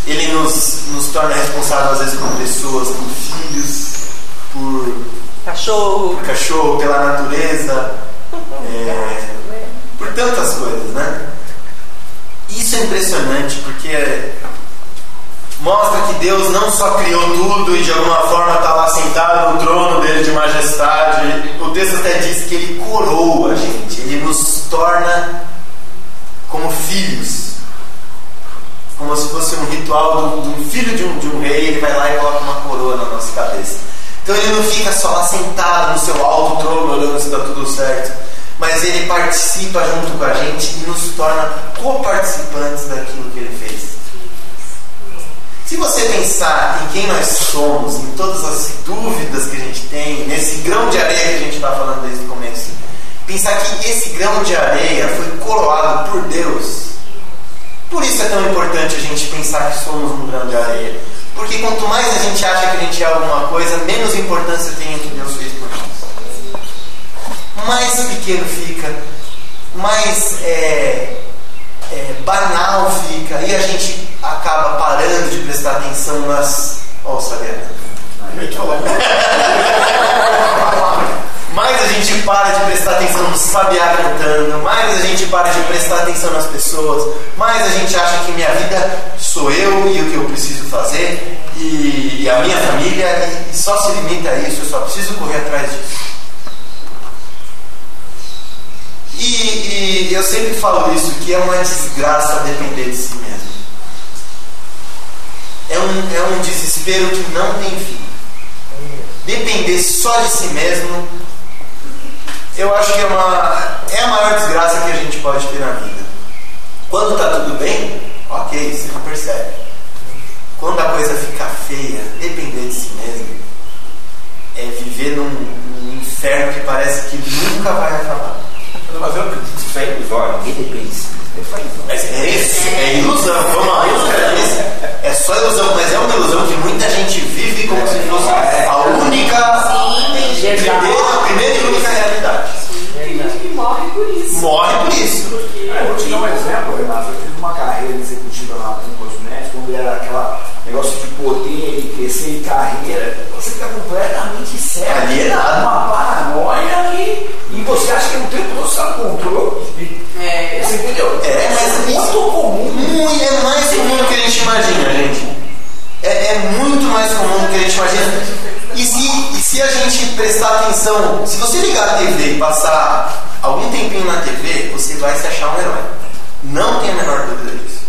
Ele nos, nos torna responsáveis às vezes por pessoas, por filhos, por Cachorro. por cachorro, pela natureza, é, por tantas coisas, né? Isso é impressionante porque mostra que Deus não só criou tudo e de alguma forma está lá sentado no trono dele de majestade. O texto até diz que ele coroa a gente, ele nos torna como filhos. Como se fosse um ritual do, do filho de um, de um rei, ele vai lá e coloca uma coroa na nossa cabeça. Então ele não fica só lá sentado no seu alto trono olhando se está tudo certo, mas ele participa junto com a gente e nos torna co-participantes daquilo que ele fez. Se você pensar em quem nós somos, em todas as dúvidas que a gente tem, nesse grão de areia que a gente está falando desde o começo, pensar que esse grão de areia foi coroado por Deus. Por isso é tão importante a gente pensar que somos um grão de areia. Porque quanto mais a gente acha que a gente é alguma coisa, menos importância tem o que Deus fez por nós. Mais pequeno fica, mais é, é, banal fica, e a gente acaba parando de prestar atenção nas. Ó, o Sabiana. Mais a gente para de prestar atenção no sabiá cantando, mais a gente para de prestar atenção nas pessoas, mais a gente acha que minha vida sou eu e o que eu preciso fazer e, e a minha família e, e só se limita a isso, eu só preciso correr atrás disso. E, e eu sempre falo isso, que é uma desgraça depender de si mesmo. É um, é um desespero que não tem fim. Depender só de si mesmo, eu acho que é, uma, é a maior desgraça que a gente pode ter na vida. Quando está tudo bem, ok, você não percebe. Quando a coisa fica feia, depender de si mesmo, é viver num, num inferno que parece que nunca vai acabar. Mas eu acredito que isso é ilusório, ninguém depende de si. É é ilusão. Vamos lá, é, é só ilusão, mas é uma ilusão que muita gente vive como se fosse a única, Sim, primeira, a primeira e única realidade. Tem gente que morre por isso. Morre por isso. Eu vou te dar um exemplo, Renato. Eu fiz uma carreira executiva lá com os médicos, quando era aquela negócio de poder e crescer em carreira, você fica completamente cego. Alienado. Uma paranoia e, e você acha que no tempo todo você está no controle. É. Você entendeu? É, mas muito isso- comum. Muito, é mais comum do que a gente imagina, gente. É, é muito mais comum do que a gente imagina. E se, e se a gente prestar atenção, se você ligar a TV e passar algum tempinho na TV, você vai se achar um herói. Não tem a menor dúvida disso.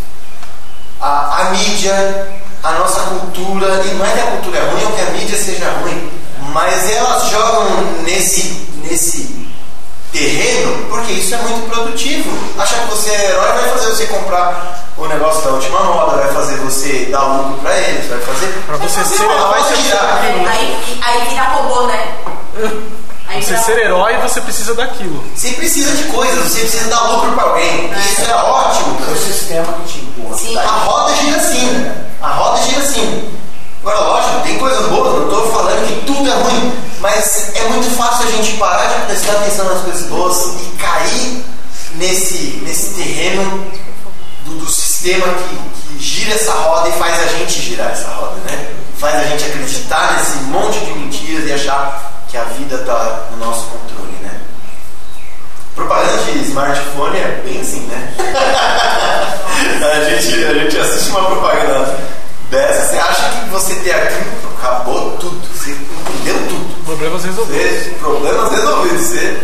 A, a mídia, a nossa cultura, e não é que a cultura é ruim ou que a mídia seja ruim, mas elas jogam nesse, nesse terreno porque isso é muito produtivo. Achar que você é herói vai fazer você comprar o negócio da última moda, vai fazer você dar lucro pra eles, vai fazer. Pra você fazer ser herói, você precisa daquilo. Aí, aí vira robô, né? Aí Você ser herói, você precisa daquilo. Você precisa de coisas, você precisa dar lucro pra alguém. Isso é ótimo. É o sistema que te empurra. Sim. A roda gira assim. A roda gira assim. Agora, lógico, tem coisas boas, não estou falando que tudo é ruim, mas é muito fácil a gente parar de prestar atenção nas coisas boas e cair nesse, nesse terreno do, do sistema que, que gira essa roda e faz a gente girar essa roda, né? Faz a gente acreditar nesse monte de mentiras e achar que a vida está no nosso controle, né? Propaganda de smartphone é bem assim, né? a, gente, a gente assiste uma propaganda dessa, você acha que você tem aquilo, acabou tudo, você entendeu tudo. Problemas resolvidos. Você, problemas resolvidos, você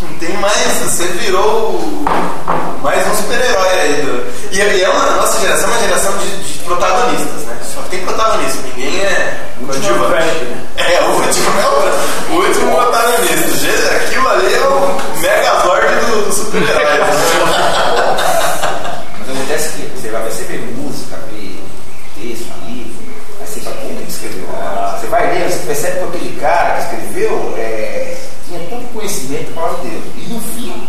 não tem mais, você virou mais um super-herói aí. Do, e, e é uma, a nossa geração é uma geração de, de protagonistas, né? Só tem protagonista, ninguém é coadjuvante. né? É, o último é o, o último protagonista. Gente, Aquilo ali é o megazord do, do super-herói. Mas acontece que você vai perceber música, ver texto, livro, aí você fala, quem que escreveu? Você vai ler, você percebe que aquele cara que escreveu é, tinha todo conhecimento para de Deus. E no fim,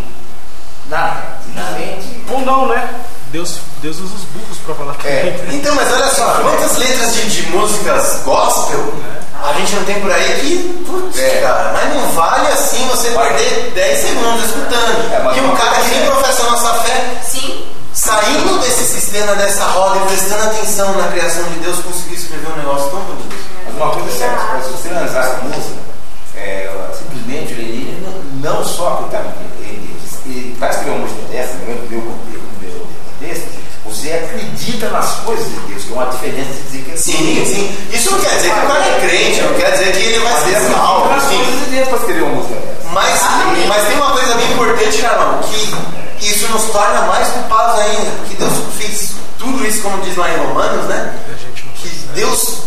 nada. Simplesmente. Ou não, né? Deus, Deus usa os burros pra falar que É. Então, mas olha só, quantas letras de, de músicas gospel a gente não tem por aí que, putz, É. cara, mas não vale assim você perder 10 segundos escutando. É, e um cara que nem é- professa a nossa fé, Sim. saindo desse sistema, dessa roda e prestando atenção na criação de Deus, conseguiu escrever um negócio tão bonito. Mas uma coisa é certa, se você analisar essa música, é, simplesmente ele não, não só Deus, ele para escrever uma música dessa, no meu, meu, meu, meu texto, você acredita nas coisas de Deus, que é uma diferença de dizer que é Sim, sim. Isso não quer dizer que o cara é crente, não quer dizer que ele vai ser salvo, nas enfim. coisas de Deus para escrever uma música dessa. Mas, mas tem uma coisa bem importante, Carlão, que isso nos torna mais culpados ainda, porque Deus fez tudo isso, como diz lá em Romanos, né? Que Deus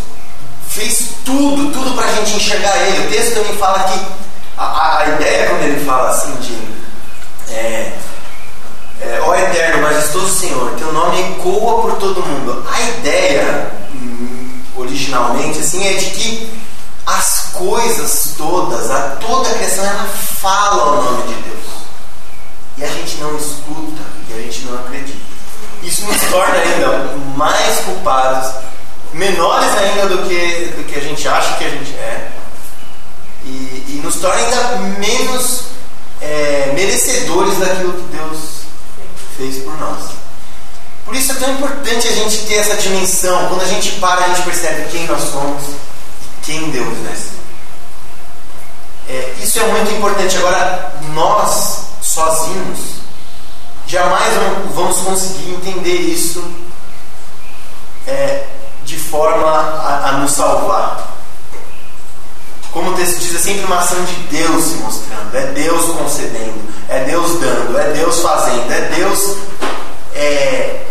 fez tudo, tudo pra gente enxergar Ele. O texto também fala que a, a- a ideia quando ele fala assim de é, é, ó eterno, majestoso Senhor, teu nome ecoa por todo mundo. A ideia, hum, originalmente, assim, é de que as coisas todas, a, toda a criação, ela fala o nome de Deus. E a gente não escuta, e a gente não acredita. Isso nos torna ainda mais culpados, menores ainda do que, do que a gente acha que a gente é, e, e nos torna ainda menos é, merecedores daquilo que Deus fez por nós. Por isso é tão importante a gente ter essa dimensão. Quando a gente para, a gente percebe quem nós somos e quem Deus é. É, isso é muito importante. Agora, nós, sozinhos, jamais vamos- conseguir entender isso é, de forma a, a nos salvar. Como o texto diz, é sempre uma ação de Deus se mostrando, é Deus concedendo, é Deus dando, é Deus fazendo, é Deus é,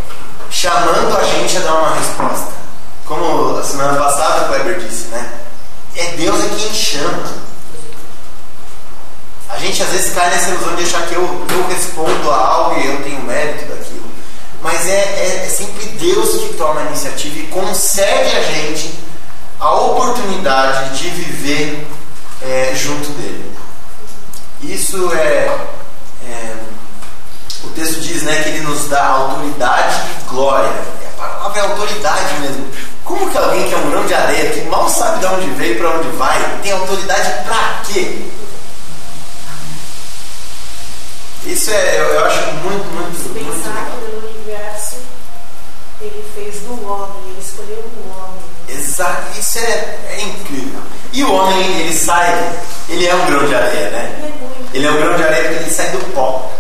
chamando a gente a dar uma resposta. Como a semana passada o Kleber disse, né? É Deus é quem chama. A gente às vezes cai nessa ilusão de achar que eu, eu respondo a algo e eu tenho mérito daquilo. Mas é, é, é sempre Deus que toma a iniciativa e concede a gente a oportunidade de viver é, junto dele. Isso é, é, O texto diz né, que ele nos dá autoridade e glória. A palavra é autoridade mesmo. Como que alguém que é um grão de areia, que mal sabe de onde veio e para onde vai, tem autoridade para quê? Isso é, eu, eu acho muito, muito, Se muito pensar legal. que no universo ele homem, ele escolheu um homem. Exato, isso é, é incrível. E o homem, ele sai, ele é um grão de areia, né? Ele é. Ele é um grão de areia porque ele sai do pó.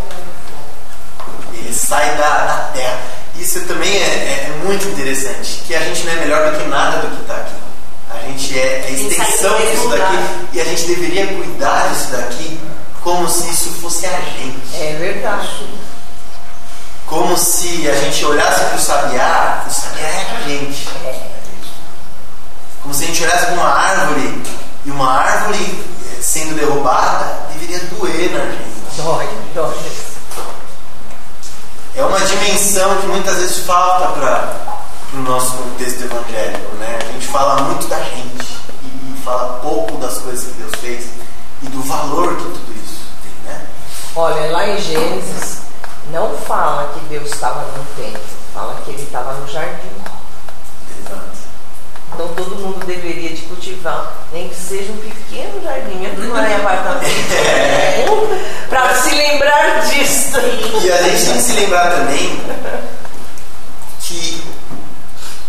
Ele sai da, da terra. Isso também é, é- é muito interessante. Que a gente não é melhor do que nada do que está aqui. A gente é a sai do extensão disso daqui. E a gente deveria cuidar disso daqui como se isso fosse a gente. É verdade. Se a gente olhasse para o sabiá, o sabiá é a gente. Como se a gente olhasse para uma árvore e uma árvore eh, sendo derrubada deveria doer na gente. Dói, dói. É uma dimensão que muitas vezes falta para o nosso contexto evangélico. Né? A gente fala muito da gente e fala pouco das coisas que Deus fez e do valor que tudo isso tem. Né? Olha, lá em Gênesis, não fala que Deus estava no templo, fala que ele estava no jardim. Então todo mundo deveria de cultivar, nem que seja um pequeno jardim, mesmo não é apartamento, para se lembrar disso. E a gente tem que se lembrar também que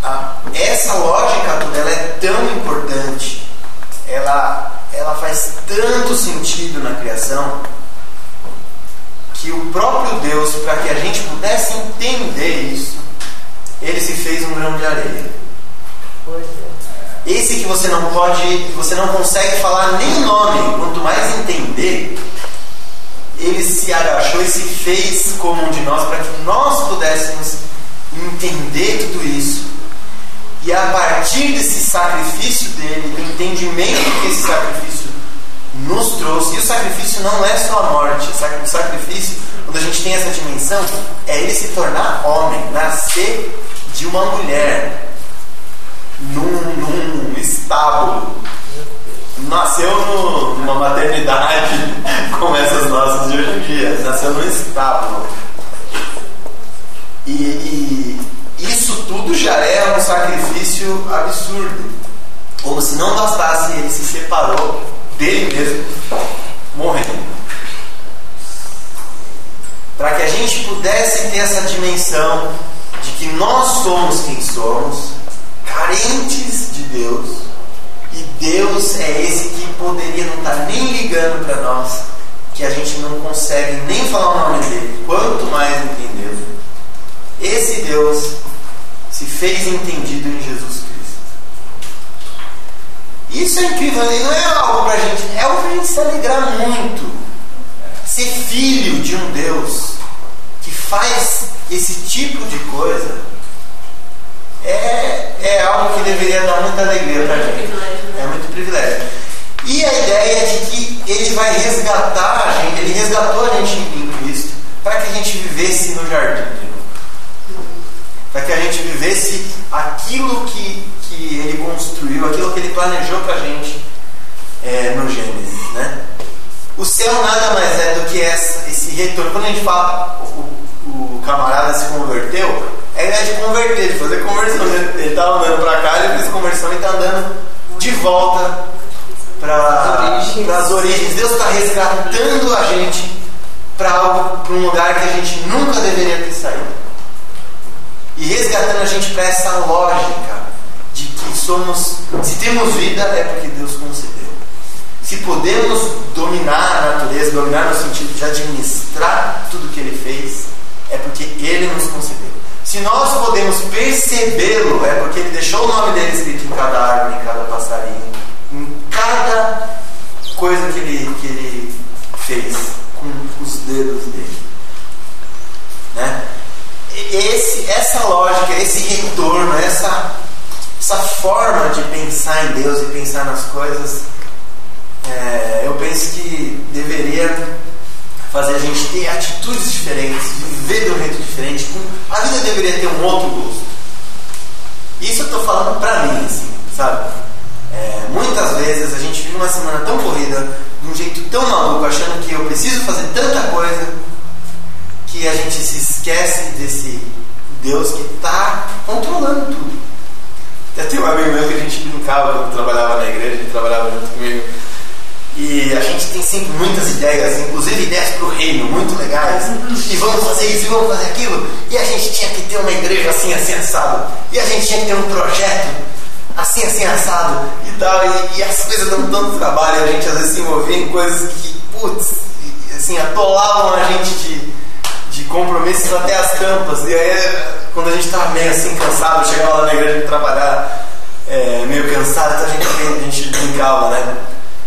a- essa lógica ela é tão importante, ela, ela faz tanto sentido na criação, que o próprio Deus, para que a gente pudesse entender isso, ele se fez um grão de areia. Esse que você não pode, você não consegue falar nem nome, quanto mais entender, ele se agachou e se fez como um de nós para que nós pudéssemos entender tudo isso. E a partir desse sacrifício dele, do entendimento que esse sacrifício nos trouxe, e o sacrifício não é só a morte, o sacrifício, quando a gente tem essa dimensão, é ele se tornar homem, nascer de uma mulher num, num estábulo. Nasceu no, numa maternidade como essas nossas de hoje em dia. Nasceu num estábulo. E, e isso tudo já é um sacrifício absurdo. Como se não bastasse, ele se separou dele mesmo, morrendo. Para que a gente pudesse ter essa dimensão de que nós somos quem somos, carentes de Deus, e Deus é esse que poderia não estar nem ligando para nós, que a gente não consegue nem falar o nome dele, quanto mais entendê-lo. Esse Deus se fez entendido em Jesus. Isso é incrível, e não é algo para gente, é algo para a gente se alegrar muito. Ser filho de um Deus que faz esse tipo de coisa é, é algo que deveria dar muita alegria para a gente. É muito privilégio. E a ideia de que ele vai resgatar a gente, ele resgatou a gente em Cristo para que a gente vivesse no jardim de novo. Para que a gente vivesse aquilo que, que ele construiu, aquilo que ele planejou para a gente é, no Gênesis. Né? O céu nada mais é do que essa, esse retorno. Quando a gente fala, o, o camarada se converteu, é ideia de converter, de fazer conversão. Ele estava andando para cá, ele fez conversão e está andando de volta para as origens. Deus está resgatando a gente para um lugar que a gente nunca deveria ter saído. E resgatando a gente para essa lógica somos, se temos vida é porque Deus concedeu. Se podemos dominar a natureza, dominar no sentido de administrar tudo que Ele fez, é porque Ele nos concedeu. Se nós podemos percebê-lo, é porque Ele deixou o nome dele escrito em cada árvore, em cada passarinho, em cada coisa que Ele, que ele fez com os dedos dele. Né? Esse, essa lógica, esse retorno, essa, essa forma de pensar em Deus e pensar nas coisas, é, eu penso que deveria fazer a gente ter atitudes diferentes, viver de um jeito diferente. A vida deveria ter um outro gosto. Isso eu estou falando pra mim, assim, sabe? É, muitas vezes a gente vive uma semana tão corrida, de um jeito tão maluco, achando que eu preciso fazer tanta coisa, que a gente se esquece desse Deus que está controlando tudo. Até tem um amigo meu que a gente brincava quando trabalhava na igreja, ele trabalhava junto comigo. E a gente tem sempre muitas ideias, inclusive ideias para o reino, muito legais. E vamos fazer isso, e vamos fazer aquilo. E a gente tinha que ter uma igreja assim, assim, assado. E a gente tinha que ter um projeto assim, assim, assado. E tal. E, e as coisas dão tanto trabalho. A gente às vezes se envolvia em coisas que, putz, assim, atolavam a gente de, de compromissos até as tampas. E aí, quando a gente estava meio assim, cansado, chegava lá na igreja de trabalhar é, meio cansado, então a gente, a gente brincava, né?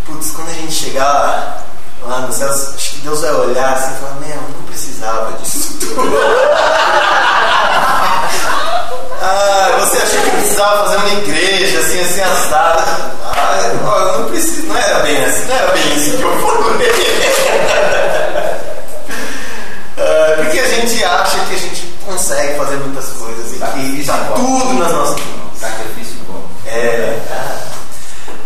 Putz, quando a gente chegar lá no céu, acho que Deus vai olhar assim e falar: Meu, não precisava disso tudo. ah, você achou que precisava fazer uma igreja assim, assim, assada. Ah, não, precisa, não era bem assim, não era bem isso que eu falei. ah, porque a gente acha que a gente consegue fazer muitas coisas e que está tudo nas nossas mãos. Sacrifício bom. É.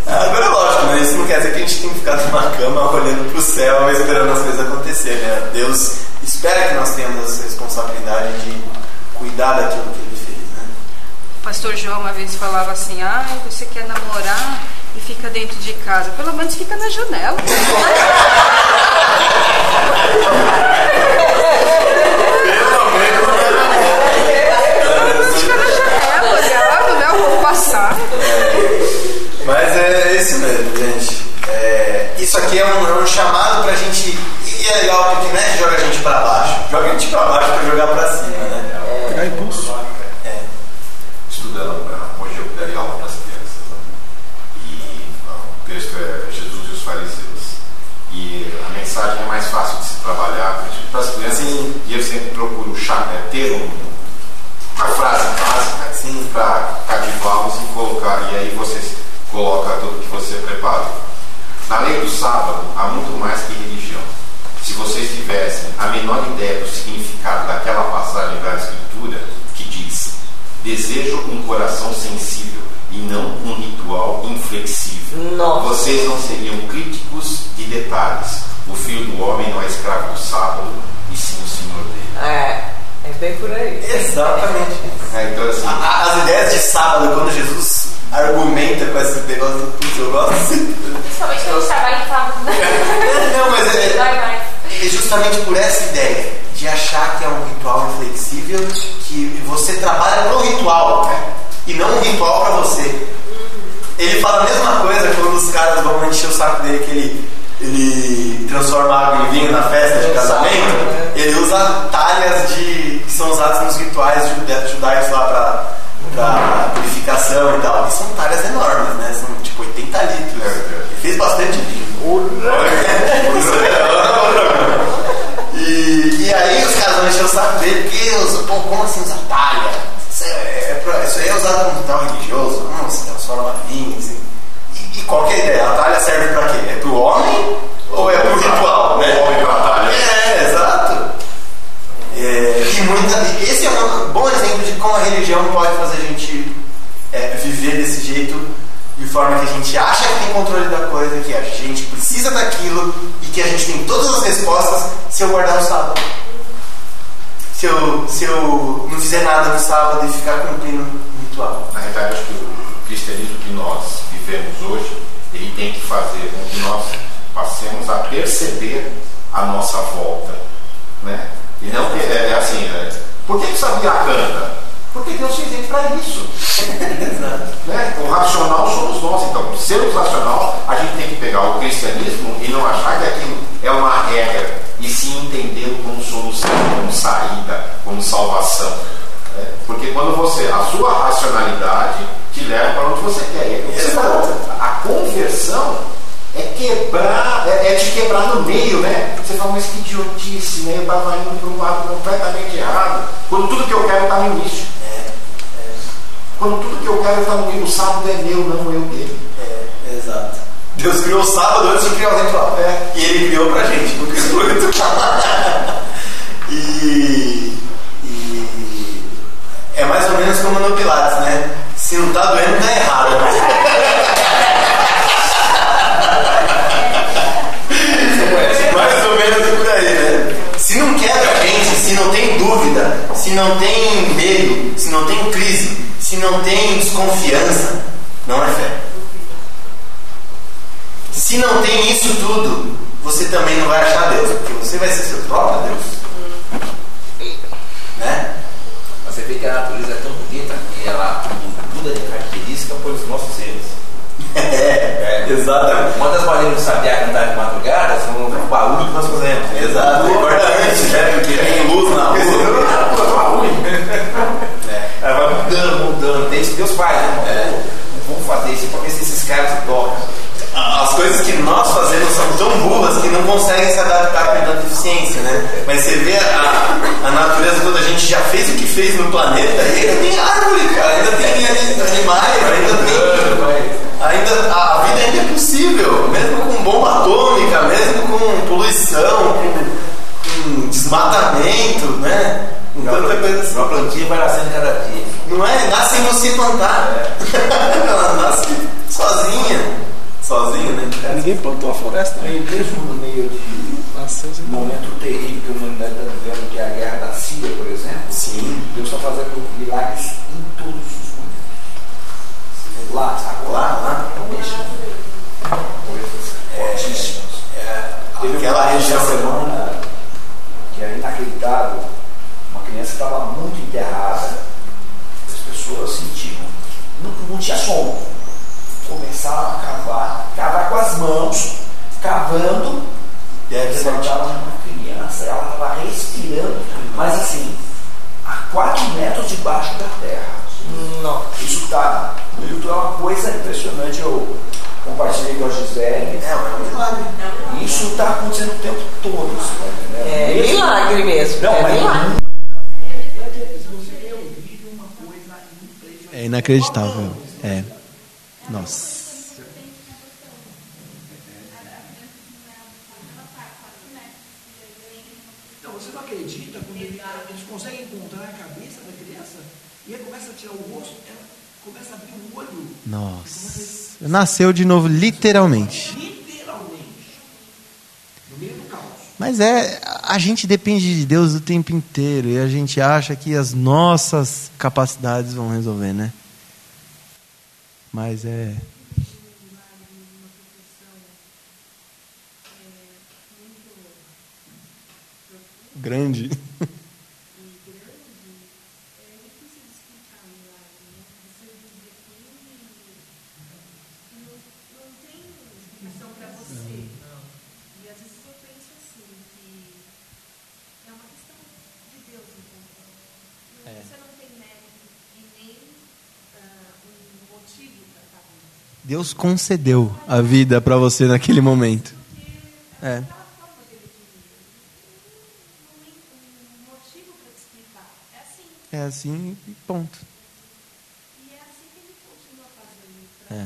Agora é lógico, mas isso não quer dizer que a gente tem que ficar numa cama olhando para o céu esperando as coisas acontecer, né? Deus espera que nós tenhamos essa responsabilidade de cuidar daquilo que Ele fez, né? O pastor João uma vez falava assim, ah, você quer namorar e fica dentro de casa. Pelo menos fica na janela. Pelo menos fica na janela, olhando, né? O povo passar. Mas é isso mesmo, gente. É, isso aqui é um, é um chamado pra gente. E é legal porque não é que joga a gente pra baixo, joga a gente pra eu, se eu não fizer nada no sábado e ficar cumprindo o ritual. Na realidade, acho que o cristianismo que nós vivemos hoje, ele tem que fazer com que nós passemos a perceber a nossa volta. Né? E não que, é, é assim, é, por que que sabia canta? Porque Deus fez ele para isso. né? O racional somos nós, então. Sermos racional, a gente tem que pegar o cristianismo e não achar que aquilo é uma regra, e sim entendê-lo como solução, como saída, como salvação. né? Porque quando você, a sua racionalidade te leva para onde você quer. ir. A conversão é quebrar, é, é te quebrar no meio, né? Você fala, mas que idiotice, né? Eu estava indo para um lado completamente errado. Quando tudo que eu quero está no início. Quando tudo que eu quero está no meio, o sábado é meu, não eu dele. Deus criou o sábado antes de criar o ritual. É. E ele criou pra gente, não criou e, e é mais ou menos como no Pilates, né? Se não tá doendo, tá errado. mais ou menos por aí, né? Se não quebra a gente, se não tem dúvida, se não tem medo, se não tem crise, se não tem desconfiança, não é fé. Se não tem isso tudo, você também não vai achar Deus, porque você vai ser seu próprio Deus. Né? Mas você vê que a natureza é tão bonita que ela muda de característica por os nossos erros. É, exatamente. Uma das maneiras de sabiá cantar de madrugada são o barulho que nós fazemos. Exato, importante, né? Porque tem luz na rua. É. Ela vai mudando, mudando. Deus faz, né? É. Vamos fazer isso para ver se esses caras se tocam. As coisas que nós fazemos são tão burras que não conseguem se adaptar com tanta eficiência, né? Mas você vê a, a natureza toda, a gente já fez o que fez no planeta e ainda tem árvore, cara, ainda tem animais, ainda tem. Ainda, a vida ainda é possível, mesmo com bomba atômica, mesmo com poluição, com, com desmatamento, né? Com tanta coisa assim. Uma plantinha vai nascendo cada dia. Não é? Nasce sem você plantar. Ela nasce sozinha. Sozinha, né? Ninguém plantou a floresta. Meio mesmo no meio de um momento terrível que a humanidade está vivendo, que é a guerra da Síria, por exemplo, Sim. Deus está fazendo milagres em todos os momentos. Lá, agora, Lá, lá. coisas fortíssimas. É, Teve aquela região. semana que é inacreditável. Uma criança estava muito enterrada. As pessoas sentiam. Não, não tinha som. Começaram a cavar, cavar com as mãos, cavando. Deve ser levantaram uma criança, ela estava respirando, mas assim, a 4 metros debaixo da terra. Não. Isso está no YouTube, é uma coisa impressionante. Eu compartilhei com a Gisele. É, é um milagre. Isso está acontecendo o tempo todo, entendendo? É Mesmo- milagre mesmo. Não, é mas milagre. você vê, eu vivo uma coisa impressionante. É inacreditável. É. Nossa. Então, você não acredita quando ele- eles conseguem encontrar a cabeça da criança e ele começa a tirar o rosto, ela começa a abrir o olho. Nossa. Nasceu de novo, literalmente. Literalmente. No meio do caos. Mas é, a gente depende de Deus o tempo inteiro e a gente acha que as nossas capacidades vão resolver, né? Mas é. Grande. Deus concedeu a vida para você naquele momento. É. É assim e ponto. É.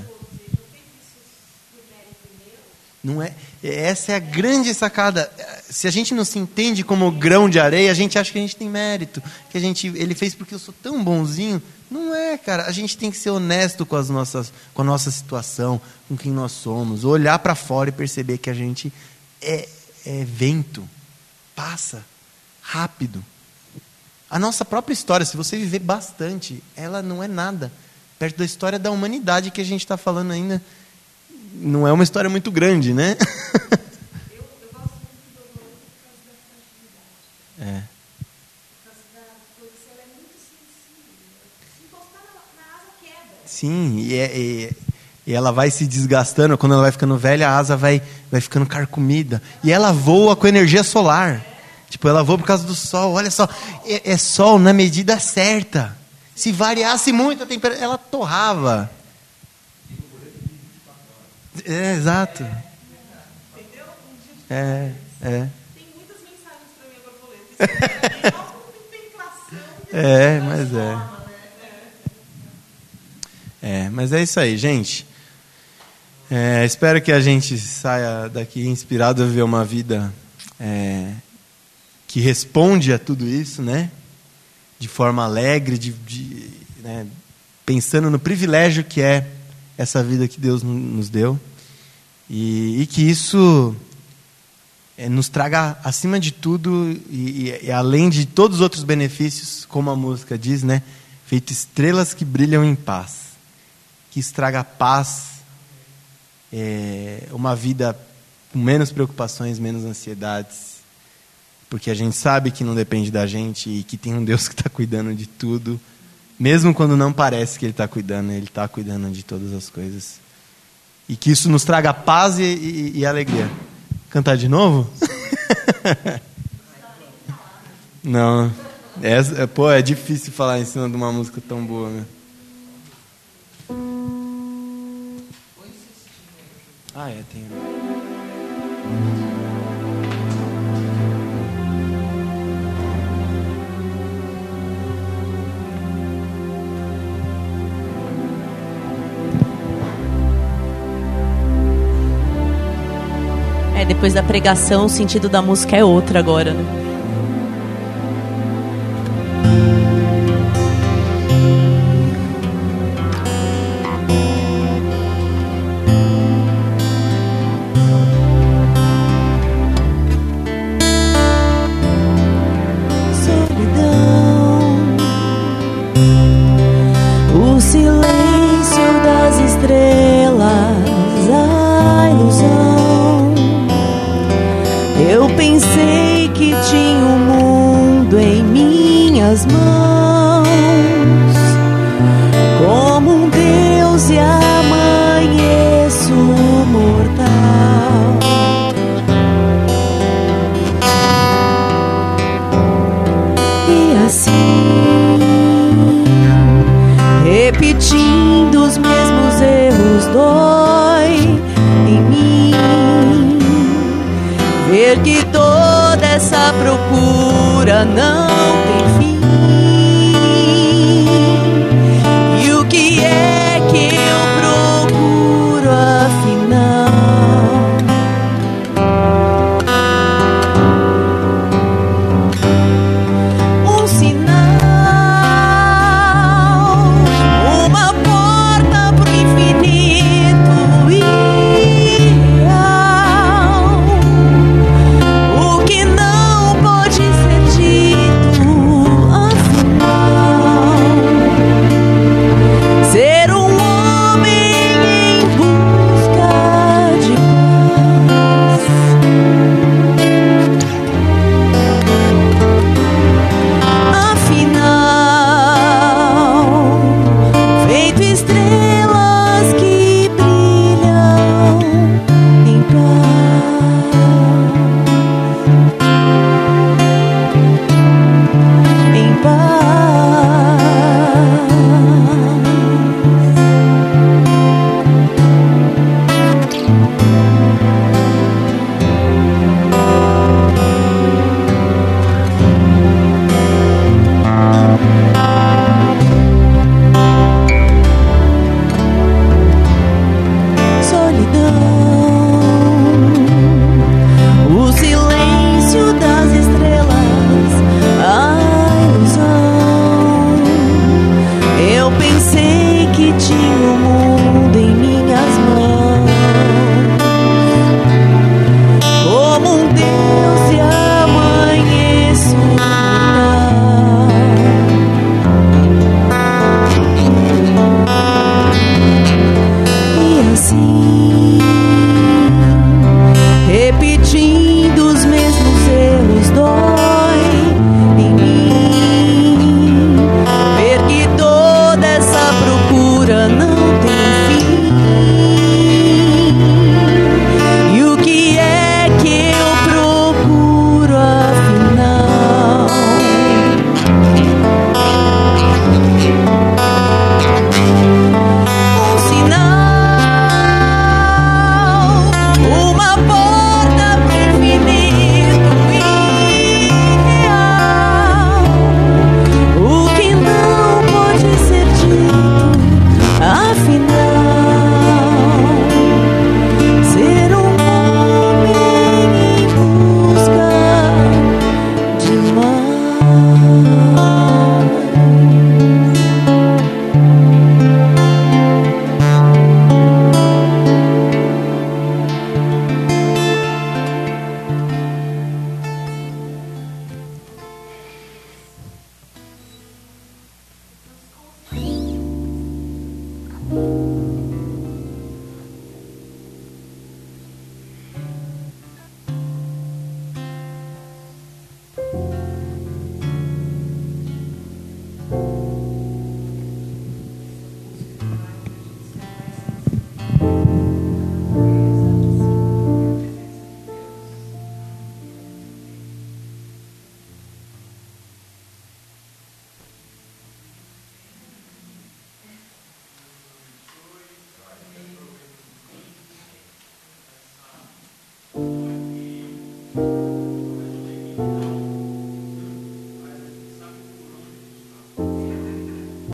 Não é, essa é a grande sacada. Se a gente não se entende como grão de areia, a gente acha que a gente tem mérito, que a gente ele fez porque eu sou tão bonzinho. Cara. A gente tem que ser honesto com as nossas, com a nossa situação, com quem nós somos, olhar para fora e perceber que a gente é, é vento, passa rápido. A nossa própria história, se você viver bastante, ela não é nada perto da história da humanidade que a gente está falando ainda. Não é uma história muito grande, né? é. Sim, e, é, e, e, ela vai se desgastando. Quando ela vai ficando velha, a asa vai, vai ficando carcomida. E ela voa com energia solar. Tipo, ela voa por causa do sol. Olha só, é, é sol na medida certa. Se variasse muito a temperatura, ela torrava. É, exato. É, é. Tem muitas mensagens para minha borboleta. É, mas é. É, mas é isso aí, gente. É, espero que a gente saia daqui inspirado a viver uma vida é, que responde a tudo isso, né? De forma alegre, de, de né? pensando no privilégio que é essa vida que Deus nos deu. E, e que isso é, nos traga, acima de tudo, e, e, e, além de todos os outros benefícios, como a música diz, né? Feito estrelas que brilham em paz. Que isso traga paz, é, uma vida com menos preocupações, menos ansiedades. Porque a gente sabe que não depende da gente e que tem um Deus que está cuidando de tudo mesmo quando não parece que Ele está cuidando, Ele está cuidando de todas as coisas. E que isso nos traga paz e, e, e alegria. Cantar de novo? não. É, pô, é difícil falar em cima de uma música tão boa, né? Ah, é, tem. É, depois da pregação, o sentido da música é outro agora, né? Ver